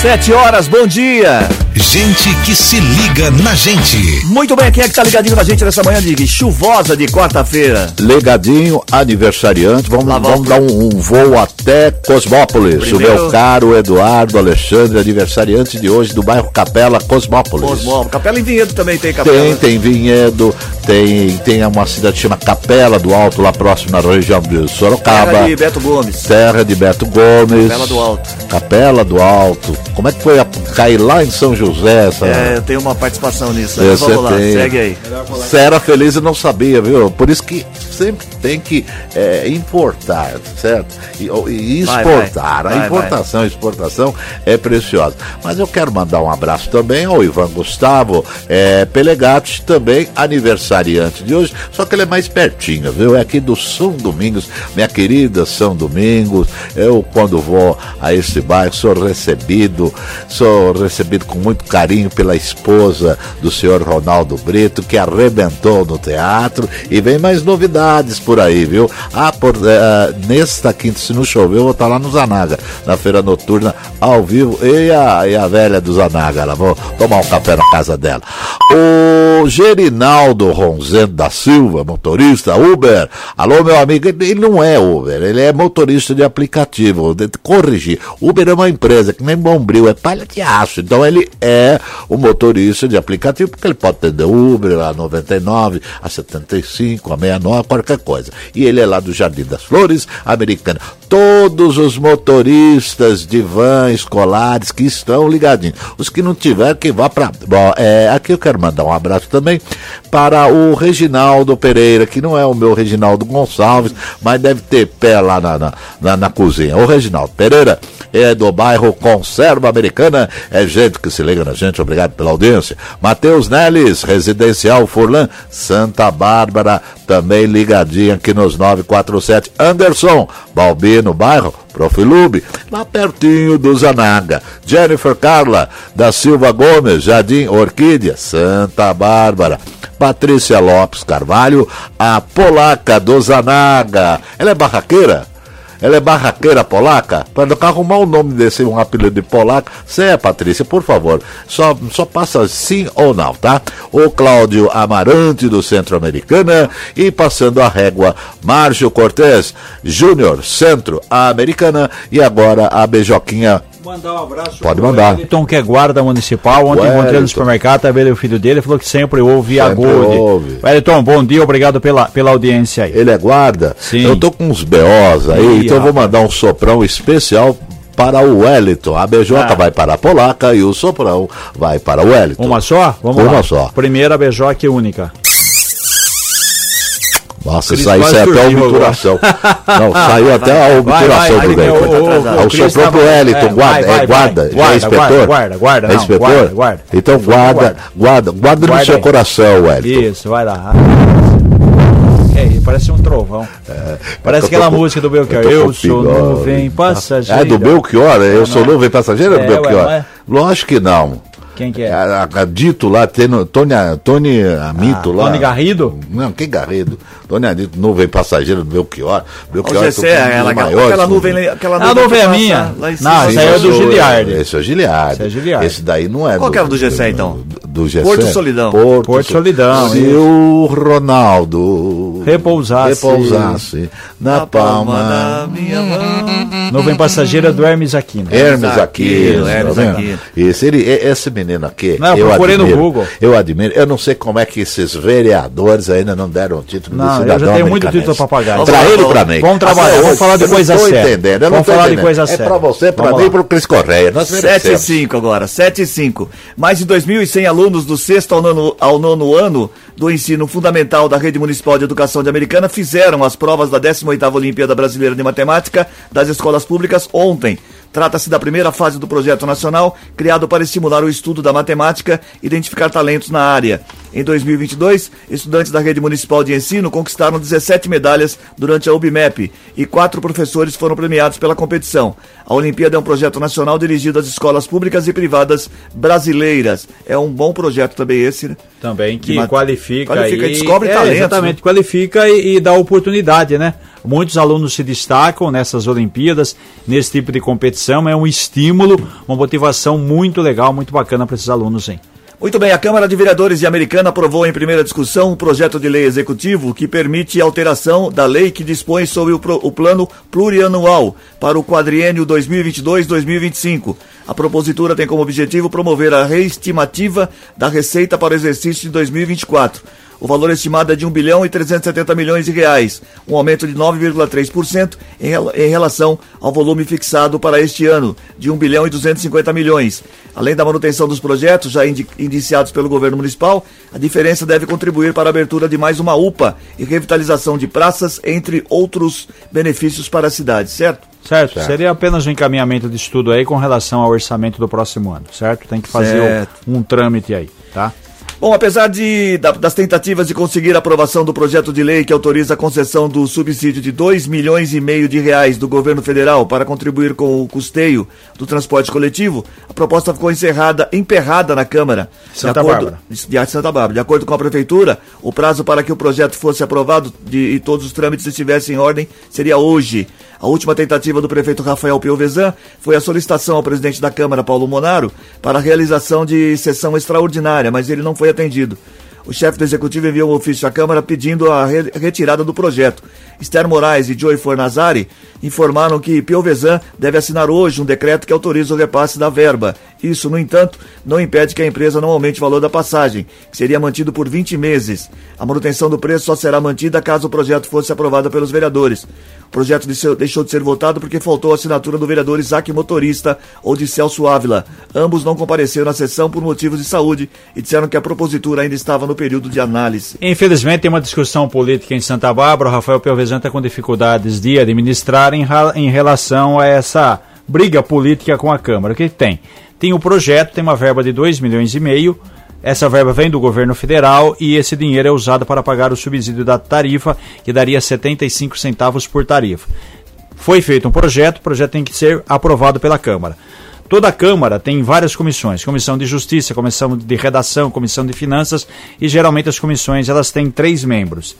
Sete horas, bom dia! Gente que se liga na gente. Muito bem, quem é que tá ligadinho na gente nessa manhã de chuvosa de quarta-feira? Legadinho, aniversariante, vamos, Lá vamos dar um, um voo até Cosmópolis. Primeiro- O meu caro Eduardo Alexandre, aniversariante de hoje do bairro Capela, Cosmópolis. Cosmópolis. Capela em Vinhedo também tem capela. Tem, tem Vinhedo, tem, tem uma cidade que chama Capela do Alto, lá próximo na região de Sorocaba. Terra de Beto Gomes. Terra de Beto Gomes. Capela do Alto. Capela do Alto. Como é que foi a, cair lá em São José? Essa, É, eu tenho uma participação nisso. É, Vamos lá, tem. segue aí. Você era feliz e não sabia, viu? Por isso que sempre tem que é, importar, certo? E, e Vai, exportar. vai. A Vai, importação e exportação é preciosa. Mas eu quero mandar um abraço também ao Ivan Gustavo é, Pelegatti, também aniversariante de hoje, só que ele é mais pertinho, viu? É aqui do São Domingos, minha querida São Domingos. Eu, quando vou a esse bairro, sou recebido, sou recebido com muito carinho pela esposa do senhor Ronaldo Brito, que arrebentou no teatro, e vem mais novidades por aí, viu? Ah, por, eh, nesta quinta, se não chover, eu vou estar lá no Zanaga, na feira noturna, ao vivo, e a, e a velha do Zanaga, ela vou tomar um café na casa dela. Gerinaldo Ronzendo da Silva, motorista Uber. Alô, meu amigo, ele não é Uber, ele é motorista de aplicativo. Corrigir. Uber é uma empresa que nem Bombril, é palha de aço. Então ele é o motorista de aplicativo, porque ele pode atender Uber a 99, a 75, a 69, qualquer coisa. E ele é lá do Jardim das Flores, americana. Todos os motoristas de van escolares que estão ligadinhos. Os que não tiver, que vá para. Bom, é, aqui eu quero mandar um abraço também para o Reginaldo Pereira, que não é o meu Reginaldo Gonçalves, mas deve ter pé lá na, na, na, na cozinha. O Reginaldo Pereira é do bairro Conserva Americana, é gente que se liga na gente, obrigado pela audiência. Matheus Neles, Residencial Furlan, Santa Bárbara, também ligadinho aqui nos 947. Anderson, Balbino, bairro Profilube, lá pertinho do Zanaga. Jennifer Carla, da Silva Gomes, Jardim Orquídea, Santa Bárbara. Patrícia Lopes Carvalho, a polaca do Zanaga. Ela é barraqueira? Ela é barraqueira polaca? Para arrumar o nome desse, um apelido de polaca, você é, Patrícia, por favor. Só, só passa sim ou não, tá? O Cláudio Amarante, do Centro-Americana. E passando a régua, Márcio Cortez Júnior, Centro-Americana. E agora a Beijoquinha. Mandar um abraço. Pode mandar. Wellington, que é guarda municipal. Ontem Wellington. encontrei no supermercado, tá vendo o filho dele, falou que sempre ouve a Sempre Gold. ouve. Wellington, bom dia, obrigado pela, pela audiência aí. Ele é guarda? Sim. Eu tô com uns BOs aí, Ih, então eu vou mandar um soprão especial para o Wellington. A BJ Ah. vai para a polaca e o soprão vai para o Wellington. Uma só? Vamos Uma lá. só. Primeira beijoque única. Nossa, isso aí saiu até a obturação. Não, saiu até a obturação do velho. o- o- o O Cris soprão tava- pro Wellington, é, guarda, é guarda, é Guarda, inspetor? guarda, guarda, É inspetor? guarda, guarda. Então guarda, guarda, guarda, no seu coração, Wellington. Isso, vai lá. É, parece um trovão. parece É eu aquela com- música do Belchior. tô com Eu sou nuvem passageira. É do Belchior? Eu sou é? nuvem passageira É, do ué, Belchior? não é? Lógico que não. Quem que é? A, a- a dito lá, tendo, Tony, Tony Amito Ah, lá. Tony Garrido? Não, que Garrido? Tony Amito, nuvem passageira do Belchior. Belchior O é Gessé, aquela, maior. aquela nuvem, aquela A nuvem é minha. lá em Não, essa aí é do Giliardi. Esse é o Giliardi. Esse é Giliardi. Esse daí não é Qual que era do Gessé, então? Do, do Gessé. Porto Solidão. Porto, Porto Solidão, Seu Ronaldo. Repousasse. Repousasse na palma. da minha mão. Nuvem passageira do Hermes Aquino. Hermes Aquino, Hermes tá? Aquino. Esse, ele, esse menino aqui, Não, eu procurei no admiro, Google. Eu admiro, eu não sei como é que esses vereadores ainda não deram o título Não, de eu cidadão já tenho muito título pra pagar. E pra mim. vamos trabalhar, vamos falar de eu não coisa tô séria. entendendo, eu não Vamos falar de coisa É séria. pra você, pra Vamos mim e pro Cris Correia. Nós 7 e merecemos. 5 agora, 7 e 5. Mais de 2.100 alunos do sexto ao nono, ao nono ano do ensino fundamental da Rede Municipal de Educação de Americana fizeram as provas da 18ª Olimpíada Brasileira de Matemática das escolas públicas ontem. Trata-se da primeira fase do projeto nacional criado para estimular o estudo da matemática e identificar talentos na área. Em 2022, estudantes da rede municipal de ensino conquistaram 17 medalhas durante a UBMEP e quatro professores foram premiados pela competição. A Olimpíada é um projeto nacional dirigido às escolas públicas e privadas brasileiras. É um bom projeto também esse, né? Também que De qualifica, qualifica, e descobre é, talentos, Exatamente, né? qualifica e, e dá oportunidade, né? Muitos alunos se destacam nessas Olimpíadas, nesse tipo de competição, é um estímulo, uma motivação muito legal, muito bacana para esses alunos, hein? Muito bem, a Câmara de Vereadores de Americana aprovou em primeira discussão um projeto de lei executivo que permite a alteração da lei que dispõe sobre o, pro- o plano plurianual para o quadriênio 2022-2025. A propositura tem como objetivo promover a reestimativa da receita para o exercício de 2024. O valor estimado é de 1 bilhão e 370 milhões de reais, um aumento de 9,3% em, rela- em relação ao volume fixado para este ano, de 1 bilhão e 250 milhões. Além da manutenção dos projetos já indi- iniciados pelo governo municipal, a diferença deve contribuir para a abertura de mais uma UPA e revitalização de praças, entre outros benefícios para a cidade, certo? Certo? Seria apenas um encaminhamento de estudo aí com relação ao orçamento do próximo ano, certo? Tem que fazer Certo. um, um trâmite aí, tá? Bom, apesar de, da- das tentativas de conseguir a aprovação do projeto de lei que autoriza a concessão do subsídio de 2 milhões e meio de reais do governo federal para contribuir com o custeio do transporte coletivo, a proposta ficou encerrada, emperrada na Câmara. De Santa acordo- Bárbara. de de Santa Bárbara. De acordo com a Prefeitura, o prazo para que o projeto fosse aprovado de- e todos os trâmites estivessem em ordem seria hoje. A última tentativa do prefeito Rafael Piovesan foi a solicitação ao presidente da Câmara, Paulo Monaro, para a realização de sessão extraordinária, mas ele não foi atendido. O chefe do executivo enviou um ofício à Câmara pedindo a re- retirada do projeto. Esther Moraes e Joey Fornazari informaram que Piovesan deve assinar hoje um decreto que autoriza o repasse da verba. Isso, no entanto, não impede que a empresa não aumente o valor da passagem, que seria mantido por 20 meses. A manutenção do preço só será mantida caso o projeto fosse aprovado pelos vereadores. O projeto deixou de ser votado porque faltou a assinatura do vereador Isaac Motorista ou de Celso Ávila. Ambos não compareceram à sessão por motivos de saúde e disseram que a propositura ainda estava no período de análise. Infelizmente tem uma discussão política em Santa Bárbara. O Rafael Pelvezan está com dificuldades de administrar em, em relação a essa briga política com a Câmara. O que tem? Tem o projeto, tem uma verba de 2 milhões e meio. Essa verba vem do governo federal e esse dinheiro é usado para pagar o subsídio da tarifa, que daria 75 centavos por tarifa. Foi feito um projeto, o projeto tem que ser aprovado pela Câmara. Toda a Câmara tem várias comissões, comissão de Justiça, comissão de Redação, comissão de Finanças e geralmente as comissões elas têm três membros.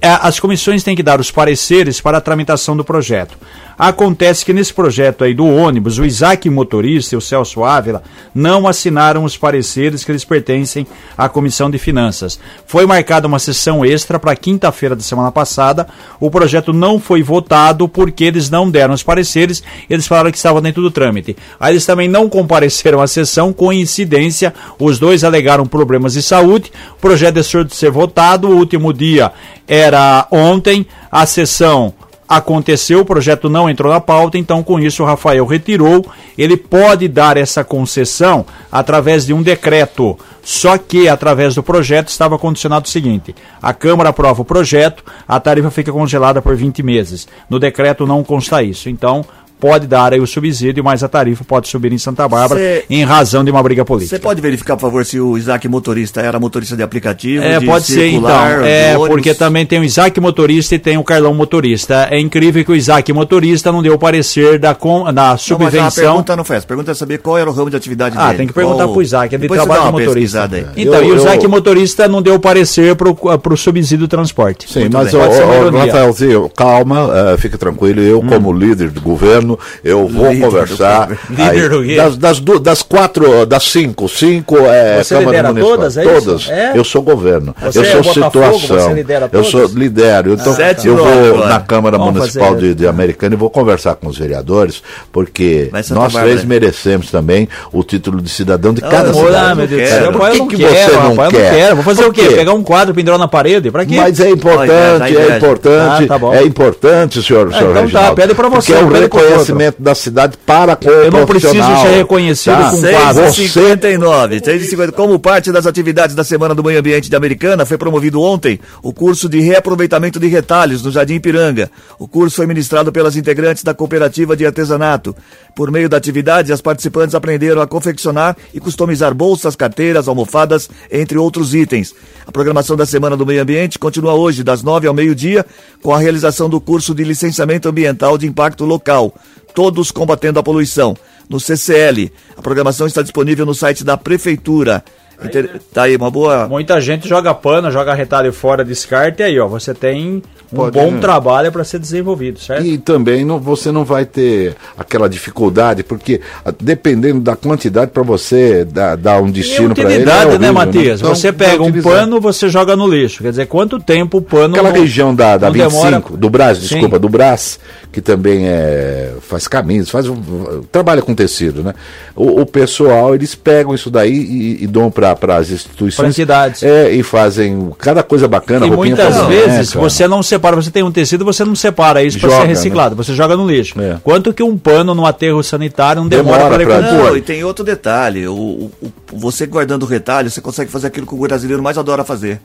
É, As comissões têm que dar os pareceres para a tramitação do projeto. Acontece que nesse projeto aí do ônibus, o Isaac Motorista e o Celso Ávila não assinaram os pareceres que eles pertencem à Comissão de Finanças. Foi marcada uma sessão extra para quinta-feira da semana passada. O projeto não foi votado porque eles não deram os pareceres. Eles falaram que estava dentro do trâmite. Aí eles também não compareceram à sessão. Coincidência, os dois alegaram problemas de saúde. O projeto deixou de ser votado. O último dia era ontem. A sessão aconteceu, o projeto não entrou na pauta, então com isso o Rafael retirou. Ele pode dar essa concessão através de um decreto. Só que através do projeto estava condicionado o seguinte: a Câmara aprova o projeto, a tarifa fica congelada por 20 meses. No decreto não consta isso. Então pode dar aí o subsídio, mas a tarifa pode subir em Santa Bárbara Cê- em razão de uma briga política. Você pode verificar, por favor, se o Isaac motorista era motorista de aplicativo? É, de pode ser então. circular, É, de ônibus? porque também tem o Isaac motorista e tem o Carlão motorista. É incrível que o Isaac motorista não deu o parecer da, com, da Não, mas a subvenção. pergunta não foi essa. A pergunta é saber qual era o ramo de atividade Ah, dele. tem que perguntar Qual- pro Isaac, ele Depois você trabalha dá de motorista. Então, Eu- e o eu- Isaac motorista não deu o parecer pro, pro subsídio do transporte. Sim, Muito mas o, ironia. Rafaelzinho, calma, eh, fica tranquilo. Eu, como líder do governo, eu vou Líder do conversar. governo. Líder do das, das, das quatro, das cinco, cinco é Você Câmara lidera Municipal. todas, é isso? todas. É? Eu sou governo. Você eu é sou Botafogo, situação. você lidera eu sou lidero. Então, Sete eu vou agora. na Câmara Vamos Municipal fazer- de, de Americana e vou conversar com os vereadores, porque nós Bárbara. três merecemos também o título de cidadão de cada eu- cidade. Ah, meu Deus do quero. céu. Por que não que quero, você não rapaz, eu não quer? quero. Vou fazer o quê? Pegar um quadro, pendurar na parede? Pra quê? Mas é importante, é importante, Ah, tá é importante, senhor, Ah, senhor então tá, Reginaldo. pede pra você, Porque é um pede reconhecimento da cidade para com Eu o não preciso ser reconhecido Tá? com quadro. 6h59, 6h50. Como parte das atividades da Semana do Meio Ambiente de Americana, foi promovido ontem o curso de reaproveitamento de retalhos no Jardim Ipiranga. O curso foi ministrado pelas integrantes da Cooperativa de Artesanato. Por meio da atividade, as participantes aprenderam a confeccionar e customizar bolsas, carteiras, almofadas, entre outros itens. A programação da Semana do Meio Ambiente continua hoje, das 9 ao meio-dia, com a realização do curso de licenciamento ambiental de impacto local. Todos combatendo a poluição no CCL. A programação está disponível no site da Prefeitura. Inter... Tá aí, uma boa. Muita gente joga pano, joga retalho fora, descarta e aí, ó, você tem um Pode, bom né? trabalho para ser desenvolvido, certo? E também não, você não vai ter aquela dificuldade, porque ah, dependendo da quantidade para você dar, dar um destino para ele. é utilidade, horrível, né, Matias? Então, você pega um pano, você joga no lixo. Quer dizer, quanto tempo o pano. Aquela não- região da, da não demora- 25, do Brás, Sim. desculpa, do Brás, que também é, faz camisas, faz um- trabalha com tecido, né? O, o pessoal, eles pegam isso daí e, e dão para as instituições. Pra entidades. É, e fazem cada coisa bacana. E muitas vezes boneca. você não separa, você tem um tecido, você não separa isso para ser reciclado, você joga no lixo. É. Quanto que um pano no aterro sanitário não demora, Demora para pra- decompor? Não, e tem outro detalhe. O, o- você guardando o retalho, você consegue fazer aquilo que o brasileiro mais adora fazer.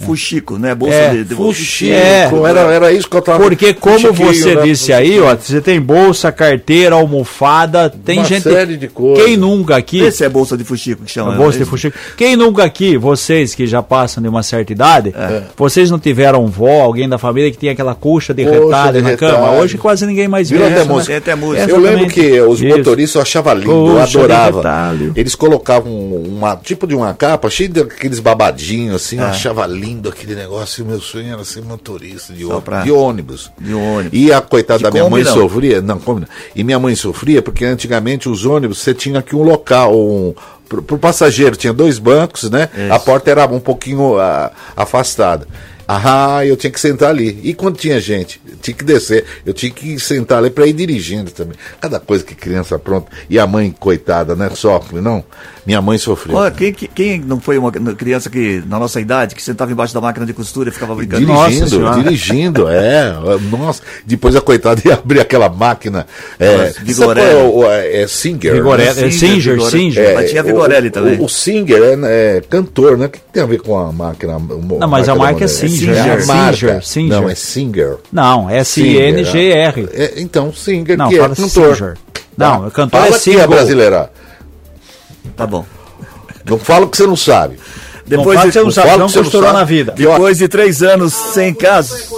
Fuxico, né? Bolsa É, de, de Fuxico, É. era, era isso que eu tava Porque como Fuxiquinho, você né? disse aí, ó, você tem bolsa, carteira, almofada, tem Uma gente. série de coisas. Quem nunca aqui. Esse é bolsa de fuxico que chama. A bolsa de Esse- fuxico. Quem nunca aqui, vocês que já passam de uma certa idade, É. vocês não tiveram vó, alguém da família que tinha aquela coxa de Coxa retalho de na cama? Hoje quase ninguém mais vê. Virou até isso, né? música. Tem até música. Eu lembro que os Isso. motoristas eu achava lindo, de adorava. Eles colocavam uma tipo de uma capa cheia daqueles babadinhos assim, eu achava lindo aquele negócio. E meu sonho era ser motorista de, ônibus, pra- de ônibus. De ônibus. E a coitada De da minha mãe não. sofria, não, como não. E minha mãe sofria porque antigamente os ônibus você tinha aqui um local, um pro, pro passageiro tinha dois bancos, né? A porta era um pouquinho ah, afastada. Ah, eu tinha que sentar ali. E quando tinha gente, tinha que descer. Eu tinha que sentar ali para ir dirigindo também. Cada coisa que criança pronta. E a mãe, coitada, né? Sofre, não? Minha mãe sofreu. Ó, quem, que- quem não foi uma criança que, na nossa idade, que sentava embaixo da máquina de costura e ficava brincando? Nossa Dirigindo, Senhora. dirigindo, é. Nossa, depois a coitada ia abrir aquela máquina. É, Nossa, sabe Vigorelli. é, é, é Singer. Vigorelli, né? é Singer. Singer. Mas tinha Vigorelli o, também. O, o Singer é, é cantor, né? O que tem a ver com a máquina? Não, mas a marca é? Singer, É é marca. Singer, Singer. Não, é Singer. Não, S-I-N-G-R. É, então, Singer, Não, que é fala cantor. Singer. Não, o cantor Fala é que é single. brasileira. Tá bom. Não fala o que você não sabe. Depois de, fala não que você não costurou sabe. na vida. depois de três anos sem casos.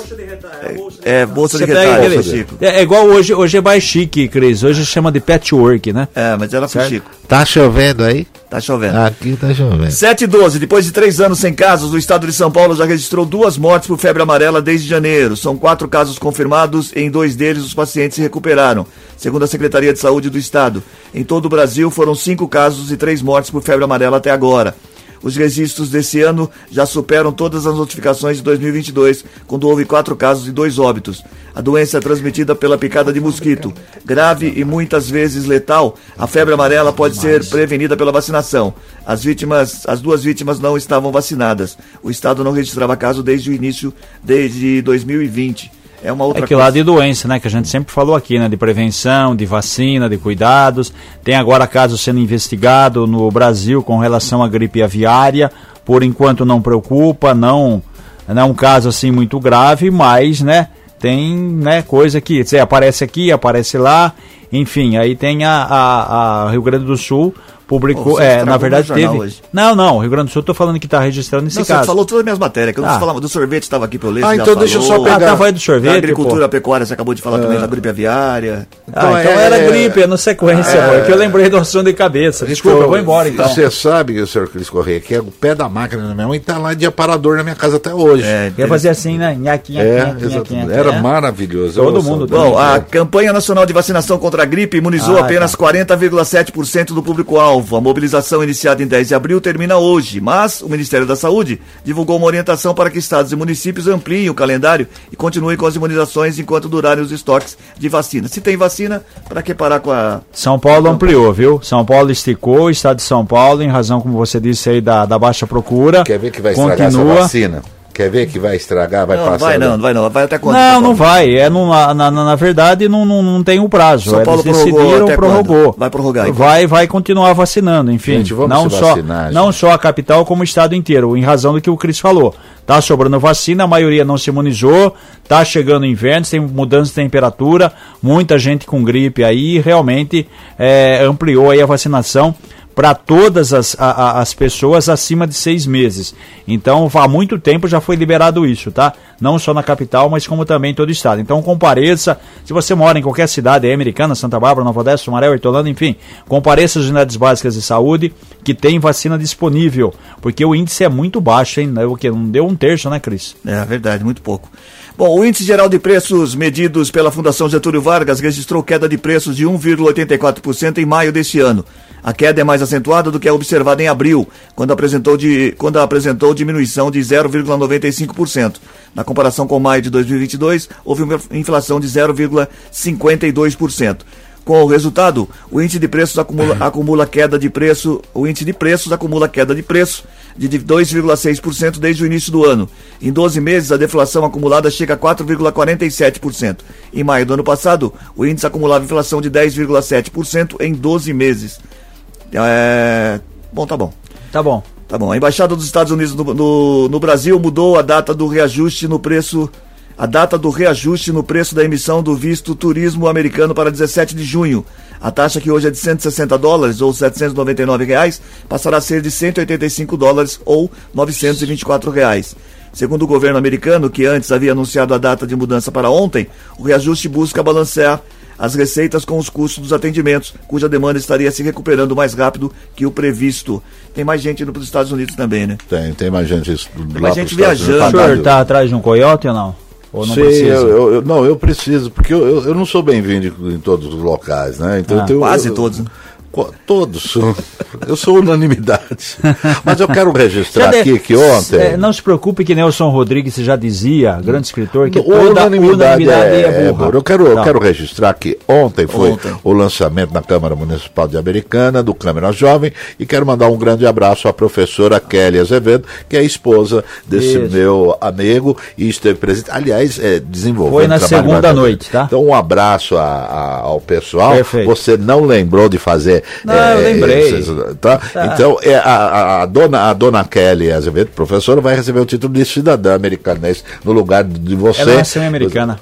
É, bolsa Você de retalho, aquele- fuxico. é, é igual hoje, hoje é mais chique, Cris. Hoje chama de patchwork, né? É, mas era fuxico. Tá chovendo aí? Tá chovendo. Aqui tá chovendo. 7 e 12, depois de três anos sem casos, o estado de São Paulo já registrou duas mortes por febre amarela desde janeiro. São quatro casos confirmados, em dois deles os pacientes se recuperaram, segundo a Secretaria de Saúde do Estado. Em todo o Brasil foram cinco casos e três mortes por febre amarela até agora. Os registros desse ano já superam todas as notificações de 2022, quando houve quatro casos e dois óbitos. A doença é transmitida pela picada de mosquito. Grave e muitas vezes letal, a febre amarela pode ser prevenida pela vacinação. As vítimas, as duas vítimas não estavam vacinadas. O estado não registrava caso desde o início, desde 2020. É uma outra É que lá de doença, né? Que a gente sempre falou aqui, né? De prevenção, de vacina, de cuidados. Tem agora caso sendo investigado no Brasil com relação à gripe aviária. Por enquanto não preocupa, não, não é um caso assim muito grave, mas, né? Tem, né, coisa que você aparece aqui, aparece lá, enfim, aí tem a, a, a Rio Grande do Sul publicou, Você é, na verdade teve. hoje. Não, não, o Rio Grande do Sul eu tô falando que tá registrando esse Não, você caso. falou todas as minhas matérias, que eu não Ah. ah. falava do sorvete, estava aqui pelo ler. Ah, você então deixa eu só pegar. Ah, tava aí do sorvete, Da agricultura, pô. pecuária, você acabou de falar também da gripe aviária. Ah, então é- era gripe, é no sequência, amor, que eu lembrei do assunto de cabeça. Desculpa, eu vou embora então. Você sabe, senhor Cris Correia, que é o pé da máquina da minha mãe tá lá de aparador na minha casa até hoje. É, Ia fazer assim, né? Nhaque, É, nhaque, Era né? maravilhoso. Todo Eu mundo Bom, a campanha nacional de vacinação contra a gripe imunizou Ah, apenas tá. 40,7% do público-alvo. A mobilização iniciada em 10 de abril termina hoje, mas o Ministério da Saúde divulgou uma orientação para que estados e municípios ampliem o calendário e continuem com as imunizações enquanto durarem os estoques de vacina. Se tem vacina, para que parar com a. São Paulo ampliou, viu? São Paulo esticou, o estado de São Paulo, em razão, como você disse aí, da, da baixa procura. Quer ver que vai estragar continua. essa vacina? Quer ver que vai estragar, vai Não, passar? vai não, não vai não. Vai até quando? Não, não vai. É na, na, na verdade, não, não, não tem o prazo. São Paulo Eles prorrogou decidiram, até prorrogou. quando? Vai prorrogar, então. Vai, vai continuar vacinando, enfim. Gente, vamos não se só, vacinar, gente. não só a capital, como o estado inteiro, em razão do que o Cris falou. Tá sobrando vacina, a maioria não se imunizou, tá chegando o inverno, tem mudança de temperatura, muita gente com gripe aí, realmente é, ampliou aí a vacinação para todas as, a- as pessoas acima de seis meses. Então, há muito tempo já foi liberado isso, tá? Não só na capital, mas como também em todo o estado. Então, compareça. Se você mora em qualquer cidade, é americana, Santa Bárbara, Nova Odessa, Sumaré, Hortolândia, enfim, compareça às unidades básicas de saúde que tem vacina disponível, porque o índice é muito baixo, hein? O que não deu um terço, né, Cris? É verdade, muito pouco. Bom, o índice geral de preços medidos pela Fundação Getúlio Vargas registrou queda de preços de 1,84% em maio deste ano. A queda é mais acentuada do que a observada em abril, quando apresentou, de, quando apresentou diminuição de 0,95%. Na comparação com maio de 2022, houve uma inflação de 0,52%. Com o resultado, o índice de preços acumula, acumula queda de preço, o índice de preços acumula queda de preço de de 2,6% desde o início do ano. Em 12 meses, a deflação acumulada chega a 4,47%. Em maio do ano passado, o índice acumulava inflação de 10,7% em 12 meses. É... Bom, tá bom. Tá bom. Tá bom. A Embaixada dos Estados Unidos no, no- no Brasil mudou a data do reajuste no preço. A data do reajuste no preço da emissão do visto turismo americano para 17 de junho. A taxa que hoje é de 160 dólares ou 799 reais passará a ser de 185 dólares ou 924 reais. Segundo o governo americano, que antes havia anunciado a data de mudança para ontem, o reajuste busca balancear as receitas com os custos dos atendimentos, cuja demanda estaria se recuperando mais rápido que o previsto. Tem mais gente indo para os Estados Unidos também, né? Tem, tem mais gente isso lá mais gente viajando. O senhor tá atrás de um coiote ou não? Ou não Sim, precisa? eu, eu- eu- não, eu preciso, porque eu, eu, eu não sou bem-vindo em todos os locais, né? Então Ah, eu tenho- quase eu- todos, né? Todos. Eu sou unanimidade. Mas eu quero registrar aqui que ontem. É, não se preocupe que Nelson Rodrigues já dizia, grande escritor, que O toda unanimidade, unanimidade é, é, burra. Eu quero, eu quero registrar que ontem foi Ontem. o lançamento na Câmara Municipal de Americana do Câmara Jovem e quero mandar um grande abraço à professora Kelly Azevedo, que é a esposa desse Isso. meu amigo e esteve presente. Aliás, é, desenvolvendo Foi na segunda noite, tá? Então, um abraço a- a- ao pessoal. Perfeito. Você não lembrou de fazer. Não, eu lembrei. esses- tá? Então, é, a, a- a dona, a dona Kelly Azevedo, professora, vai receber o título de cidadã americanense no lugar de você. Ela nasceu em americana. Não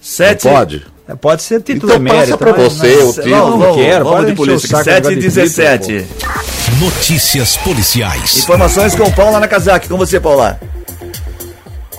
Sete. pode? É, Pode ser título Então emérito. passa pra mas- você mas- o não, título. Não, Vamos, quero. vamos para de polícia. saco 7 agora e de título, 17. Notícias policiais. Informações com Paula Nakazaki. Com você, Paula.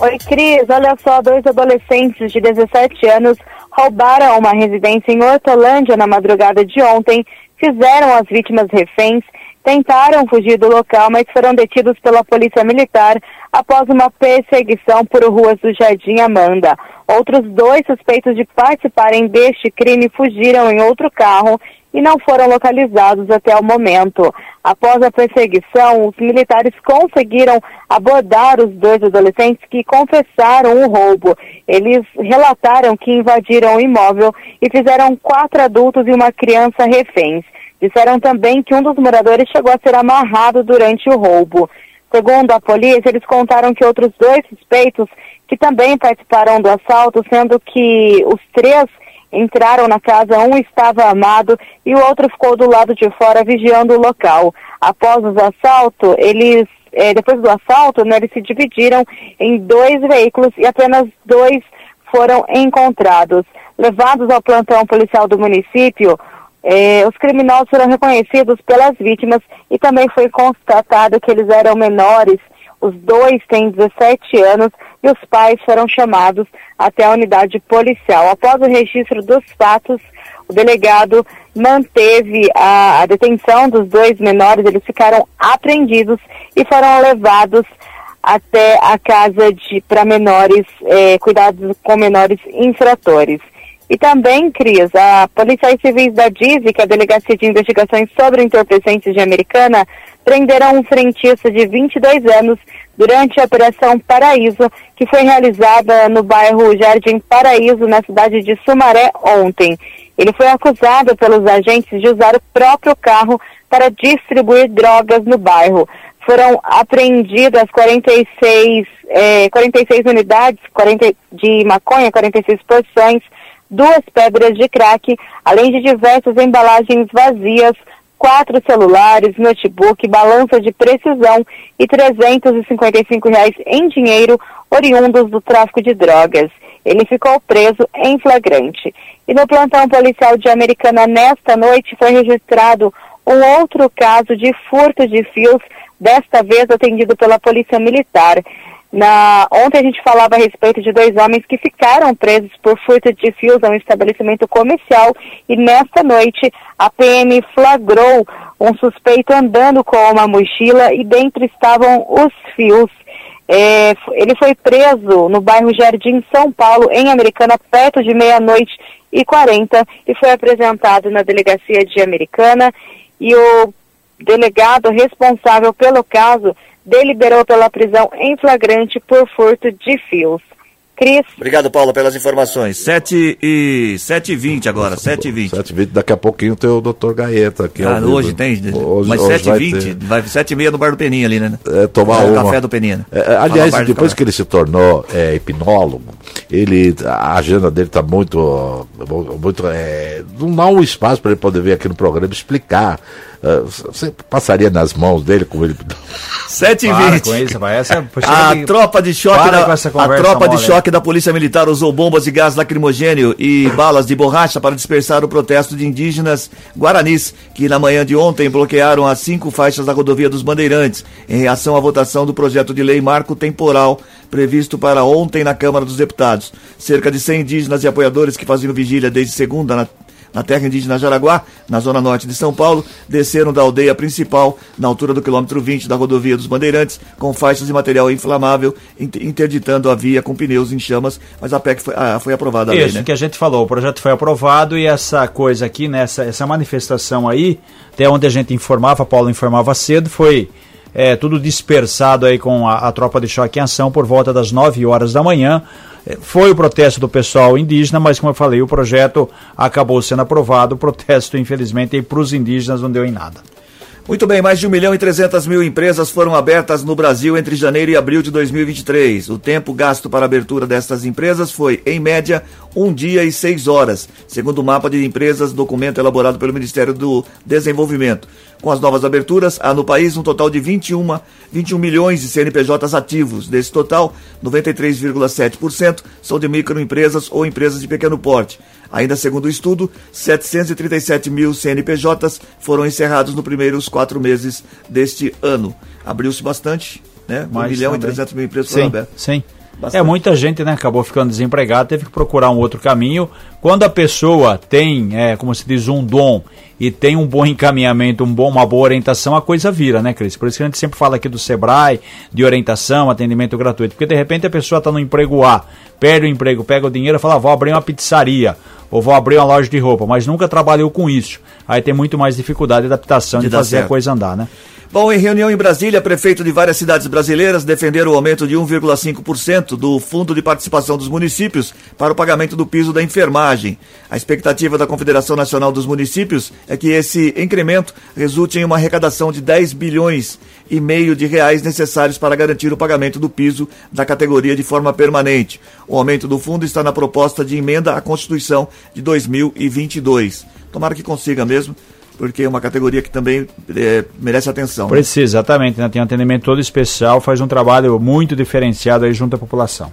Oi, Cris. Olha só, dois adolescentes de 17 anos roubaram uma residência em Hortolândia na madrugada de ontem, fizeram as vítimas reféns, tentaram fugir do local, mas foram detidos pela Polícia Militar após uma perseguição por ruas do Jardim Amanda. Outros dois suspeitos de participarem deste crime fugiram em outro carro e não foram localizados até o momento. Após a perseguição, os militares conseguiram abordar os dois adolescentes que confessaram o roubo. Eles relataram que invadiram o imóvel e fizeram quatro adultos e uma criança reféns. Disseram também que um dos moradores chegou a ser amarrado durante o roubo. Segundo a polícia, eles contaram que outros dois suspeitos que também participaram do assalto, sendo que os três entraram na casa, um estava armado e o outro ficou do lado de fora vigiando o local. Após o assalto, eles, eh, depois do assalto, né, eles se dividiram em dois veículos e apenas dois foram encontrados. Levados ao plantão policial do município, eh, os criminosos foram reconhecidos pelas vítimas e também foi constatado que eles eram menores. Os dois têm 17 anos e os pais foram chamados até a unidade policial. Após o registro dos fatos, o delegado manteve a, a detenção dos dois menores, eles ficaram apreendidos e foram levados até a casa de para menores, eh, cuidados com menores infratores. E também, Cris, a policiais civis da DIV, que é a Delegacia de Investigações sobre Entorpecentes de Americana, prenderam um frentista de 22 anos durante a Operação Paraíso, que foi realizada no bairro Jardim Paraíso, na cidade de Sumaré, ontem. Ele foi acusado pelos agentes de usar o próprio carro para distribuir drogas no bairro. foram apreendidas 46, eh, 46 unidades 40, de maconha, 46 porções, duas pedras de crack, além de diversas embalagens vazias, quatro celulares, notebook, balança de precisão e 355 reais em dinheiro oriundos do tráfico de drogas. Ele ficou preso em flagrante. E no plantão policial de Americana nesta noite foi registrado um outro caso de furto de fios, desta vez atendido pela Polícia Militar. Na, ontem a gente falava a respeito de dois homens que ficaram presos por furto de fios a um estabelecimento comercial e nesta noite a PM flagrou um suspeito andando com uma mochila e dentro estavam os fios. É, ele foi preso no bairro Jardim São Paulo, em Americana, perto de meia-noite e 40 e foi apresentado na delegacia de Americana e o delegado responsável pelo caso deliberou pela prisão em flagrante por furto de fios. Cris. Obrigado, Paulo, pelas informações. 7 e 7 e 20 agora, 7 e 20. 7 e 20, daqui a pouquinho tem o Dr. Gaeta aqui. Ah, hoje tem? Hoje, Mas 7 e 20, vai 7 e meia no bar do Peninha ali, né? É, tomar é, uma. café do Peninha. Né? É, aliás, depois que ele se tornou é, hipnólogo, ele, a agenda dele está muito, muito é, não dá um espaço para ele poder vir aqui no programa explicar você passaria nas mãos dele como ele. 7 e 20. com isso, vai. Essa, a que... tropa de choque da, a tropa de choque da Polícia Militar usou bombas de gás lacrimogênio e balas de borracha para dispersar o protesto de indígenas guaranis que na manhã de ontem bloquearam as cinco faixas da rodovia dos Bandeirantes em reação à votação do projeto de lei marco temporal previsto para ontem na Câmara dos Deputados. Cerca de 100 indígenas e apoiadores que faziam vigília desde segunda na na terra indígena Jaraguá, na zona norte de São Paulo, desceram da aldeia principal, na altura do quilômetro 20 da rodovia dos Bandeirantes, com faixas de material inflamável, interditando a via com pneus em chamas, mas a PEC foi, ah, foi aprovada a Isso lei, né? que a gente falou, o projeto foi aprovado e essa coisa aqui, nessa né, essa manifestação aí, até onde a gente informava, Paulo informava cedo, foi é, tudo dispersado aí com a, a tropa de choque em ação por volta das 9 horas da manhã. Foi o protesto do pessoal indígena, mas como eu falei, o projeto acabou sendo aprovado. O protesto, infelizmente, para os indígenas não deu em nada. Muito bem, mais de 1 milhão e 300 mil empresas foram abertas no Brasil entre janeiro e abril de 2023. O tempo gasto para a abertura destas empresas foi, em média, um dia e seis horas, segundo o mapa de empresas, documento elaborado pelo Ministério do Desenvolvimento. Com as novas aberturas, há no país um total de 21, 21 milhões de CNPJs ativos. Desse total, 93,7% são de microempresas ou empresas de pequeno porte. Ainda segundo o estudo, 737 mil CNPJs foram encerrados nos primeiros quatro meses deste ano. Abriu-se bastante, né? 1 milhão também. e 300 mil empresas foram abertas. Sim. Bastante. É, muita gente né, acabou ficando desempregada, teve que procurar um outro caminho. Quando a pessoa tem, é, como se diz, um dom e tem um bom encaminhamento, um bom, uma boa orientação, a coisa vira, né, Cris? Por isso que a gente sempre fala aqui do Sebrae, de orientação, atendimento gratuito. Porque de repente a pessoa está no emprego A, perde o emprego, pega o dinheiro e fala, ah, vou abrir uma pizzaria ou vou abrir uma loja de roupa, mas nunca trabalhou com isso. Aí tem muito mais dificuldade de adaptação de, de fazer certo. a coisa andar, né? Bom, em reunião em Brasília, prefeito de várias cidades brasileiras defenderam o aumento de 1,5% do Fundo de Participação dos Municípios para o pagamento do piso da enfermagem. A expectativa da Confederação Nacional dos Municípios é que esse incremento resulte em uma arrecadação de 10 bilhões e meio de reais necessários para garantir o pagamento do piso da categoria de forma permanente. O aumento do fundo está na proposta de emenda à Constituição de 2022. Tomara que consiga mesmo porque é uma categoria que também é, merece atenção. Né? Precisa, né? exatamente. Né? Tem um atendimento todo especial, faz um trabalho muito diferenciado aí junto à população.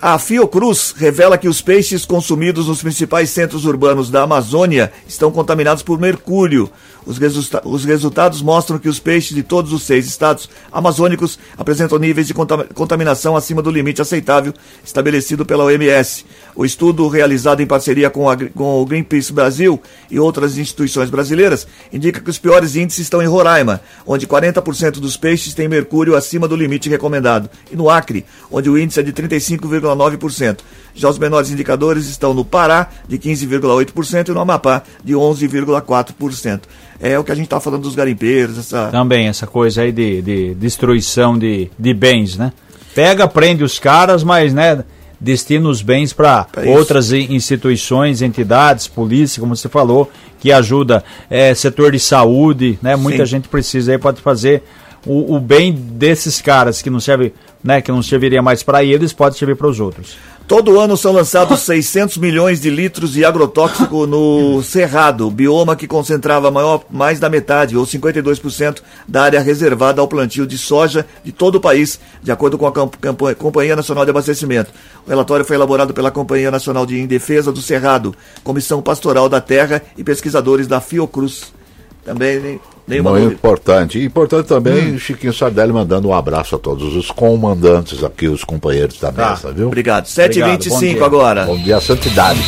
A Fiocruz revela que os peixes consumidos nos principais centros urbanos da Amazônia estão contaminados por mercúrio. Os, resulta os, resultados mostram que os peixes de todos os seis estados amazônicos apresentam níveis de contaminação acima do limite aceitável estabelecido pela OMS. O estudo, realizado em parceria com, com o Greenpeace Brasil e outras instituições brasileiras, indica que os piores índices estão em Roraima, onde 40% dos peixes têm mercúrio acima do limite recomendado, e no Acre, onde o índice é de 35,9%. Já os menores indicadores estão no Pará, de 15,8%, e no Amapá, de 11,4% é o que a gente está falando dos garimpeiros. Essa... Também, essa coisa aí de, de destruição de, de bens, né? Pega, prende os caras, mas, né? destina os bens para outras instituições, entidades, polícia, como você falou, que ajuda é, setor de saúde, né? Muita Sim. gente precisa aí pode fazer o, o bem desses caras que não serve, né, que não serviria mais para eles, pode servir para os outros. Todo ano são lançados 600 milhões de litros de agrotóxico no Cerrado, bioma que concentrava maior, mais da metade, ou 52%, da área reservada ao plantio de soja de todo o país, de acordo com a Companhia Nacional de Abastecimento. O relatório foi elaborado pela Companhia Nacional de Defesa do Cerrado, Comissão Pastoral da Terra e pesquisadores da Fiocruz. Também Nenhuma Muito dúvida. importante. E importante também, hum. Chiquinho Sardelli mandando um abraço a todos os comandantes aqui, os companheiros da tá. mesa, viu? Obrigado. 7h25 agora. Bom dia, santidade.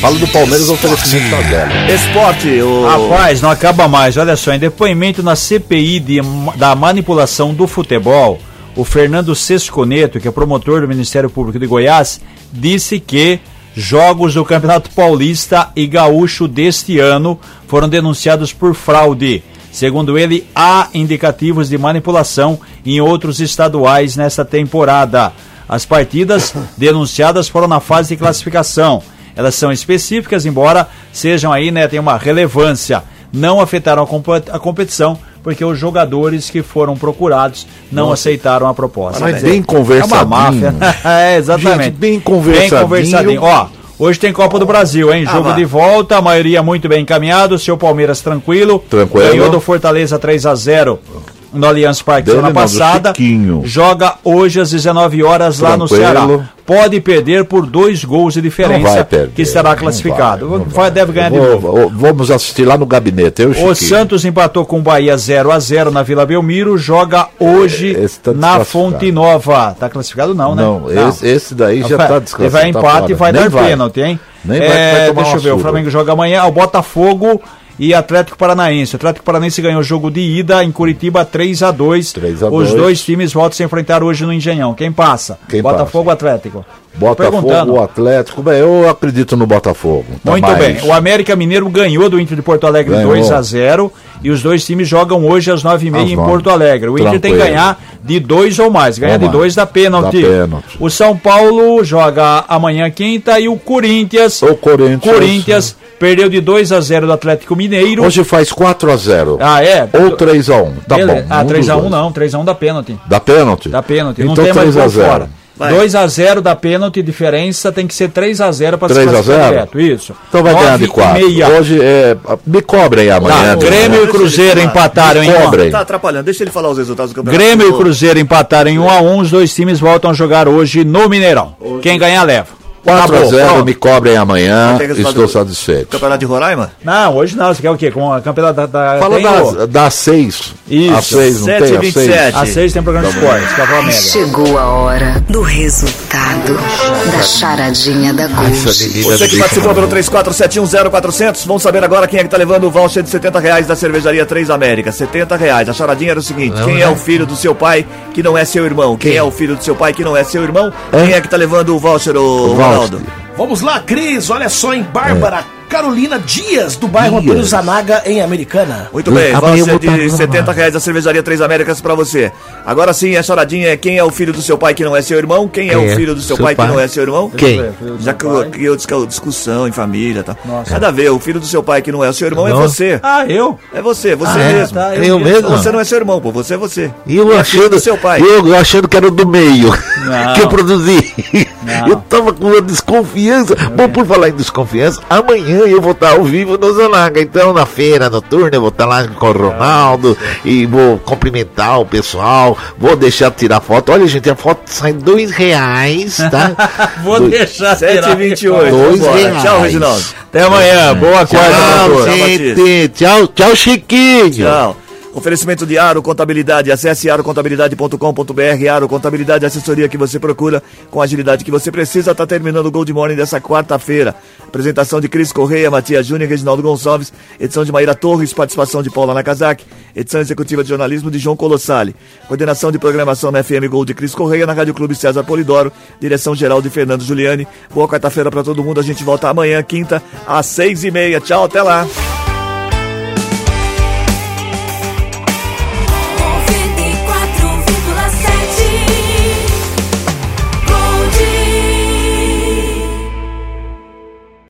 Fala do Palmeiras, oferecimento Sardelli. Esporte, o... Rapaz, não acaba mais. Olha só, em depoimento na CPI de, da manipulação do futebol, o Fernando Sesconeto, que é promotor do Ministério Público de Goiás, disse que jogos do Campeonato Paulista e Gaúcho deste ano foram denunciados por fraude. Segundo ele, há indicativos de manipulação em outros estaduais nesta temporada. As partidas denunciadas foram na fase de classificação. Elas são específicas, embora sejam aí, né, tenham uma relevância. Não afetaram a competição, porque os jogadores que foram procurados não Nossa. aceitaram a proposta. Mas bem conversadinho. É uma máfia. é, exatamente. Gente, bem conversadinho. Bem conversadinho. Ó, Hoje tem Copa do Brasil, hein? Ah, Jogo de volta, a maioria muito bem encaminhado. Seu Palmeiras tranquilo. Tranquilo. Ganhou do Fortaleza 3 a 0 no Allianz Parque semana passada. Joga hoje às 19 horas Tranquilo. lá no Ceará. Pode perder por dois gols de diferença, que estará classificado. Não vai, não vai. Deve ganhar vou, de novo. Vamos assistir lá no gabinete. Eu, o Santos empatou com o Bahia 0 a 0 na Vila Belmiro. Joga hoje tá na Fonte Nova. Tá classificado não, né? Não, não. Esse, esse, daí já está descansado. Ele vai empate tá e vai Nem dar vai. pênalti, hein? Nem é, vai, deixa eu ver, o Flamengo joga amanhã. O Botafogo e Atlético Paranaense. O Atlético Paranaense ganhou o jogo de ida em Curitiba 3 a 2 3 a Os 2. dois times voltam a se enfrentar hoje no Engenhão. Quem passa? Quem Botafogo passa? Atlético. Botafogo, Atlético, bem, eu acredito no Botafogo. Tá Muito mais... bem. O América Mineiro ganhou do Inter de Porto Alegre ganhou. 2 a 0 e os dois times jogam hoje às 9h30 em Porto Alegre. O Tranquilo. Inter tem que ganhar de dois ou mais. Ganhar de dois da pênalti. O São Paulo joga amanhã quinta e o Corinthians. O Corinthians. Corinthians perdeu de 2 a 0 do Atlético Mineiro. Hoje faz 4 a 0. Ah, é? Ou 3 a 1. Tá Ele... bom. Ah, 3 a 1 não, 3 a 1 da pênalti. Da pênalti? Da pênalti. Então não tem 3 mais a 0. Fora. 2 a 0 da pênalti, diferença tem que ser 3 a 0 para se classificar direto. Isso. Então vai ganhar de 4. Hoje é, me cobrem amanhã. Tá, Grêmio e Cruzeiro empataram em 1 Tá atrapalhando, deixa ele falar os resultados do campeonato. Grêmio e Cruzeiro empataram em 1 a 1, os dois times voltam a jogar hoje no Mineirão. Quem ganhar leva. 4 a 0 me cobrem amanhã, estou satisfeito. Campeonato de Roraima? Não, hoje não, você quer o quê? Com a campeonato da... da Fala das, das 6. Isso. Às 6, não 7 tem? Às 6. Às 6 tem programa de esportes, que é a Chegou a hora do resultado da charadinha da Gold. Você que participou pelo 34710400, vamos saber agora quem é que tá levando o voucher de 70 reais da cervejaria 3 América. 70 reais. A charadinha era o seguinte: não, quem é, é o filho do seu pai que não é seu irmão? Quem, quem é o filho do seu pai que não é seu irmão? É? Quem é que tá levando o voucher, o, o Ronaldo? Vamos lá, Cris, olha só em Bárbara. É. Carolina Dias, do bairro Dias. Antônio Zanaga, em Americana. Muito bem, ser de 70 reais da cervejaria Três Américas para você. Agora sim, a choradinha é quem é o filho do seu pai que não é seu irmão? Quem, é é o filho do seu, seu pai, pai, que não é seu irmão? Quem? Já que eu, eu discussão em família, tá? Nossa. Nada a ver, o filho do seu pai que não é o seu irmão é Nossa. é você. Ah, eu? É você, você ah, é? mesmo. Tá, eu, eu mesmo. Você não é seu irmão, pô, você é você. E eu é achando, do seu pai. Eu, achando que era do meio que eu produzi. Não. Eu tava com uma desconfiança. Bom, por falar em desconfiança, amanhã eu vou estar ao vivo vivo no Zanaga. Então, na feira noturna, eu vou estar lá com o Ronaldo e vou cumprimentar o pessoal. Vou deixar tirar foto. Olha, gente, a foto sai dois reais, tá? vou Do... deixar 7,28. Dois reais. Tchau, Reginaldo. Até amanhã. Boa quarta. Tchau, gente. Tchau, tchau, Chiquinho. Tchau. Oferecimento de Aro Contabilidade. Acesse arocontabilidade.com.br. Aro Contabilidade, assessoria que você procura com a agilidade que você precisa. Está terminando o Gold Morning dessa quarta-feira. Apresentação de Cris Correia, Matias Júnior Reginaldo Gonçalves. Edição de Maíra Torres, participação de Paula Nakazaki. Edição executiva de jornalismo de João Colossali. Coordenação de programação na FM Gold de Cris Correia, na Rádio Clube César Polidoro. Direção geral de Fernando Juliani. Boa quarta-feira para todo mundo. A gente volta amanhã, quinta, às seis e meia. Tchau, até lá.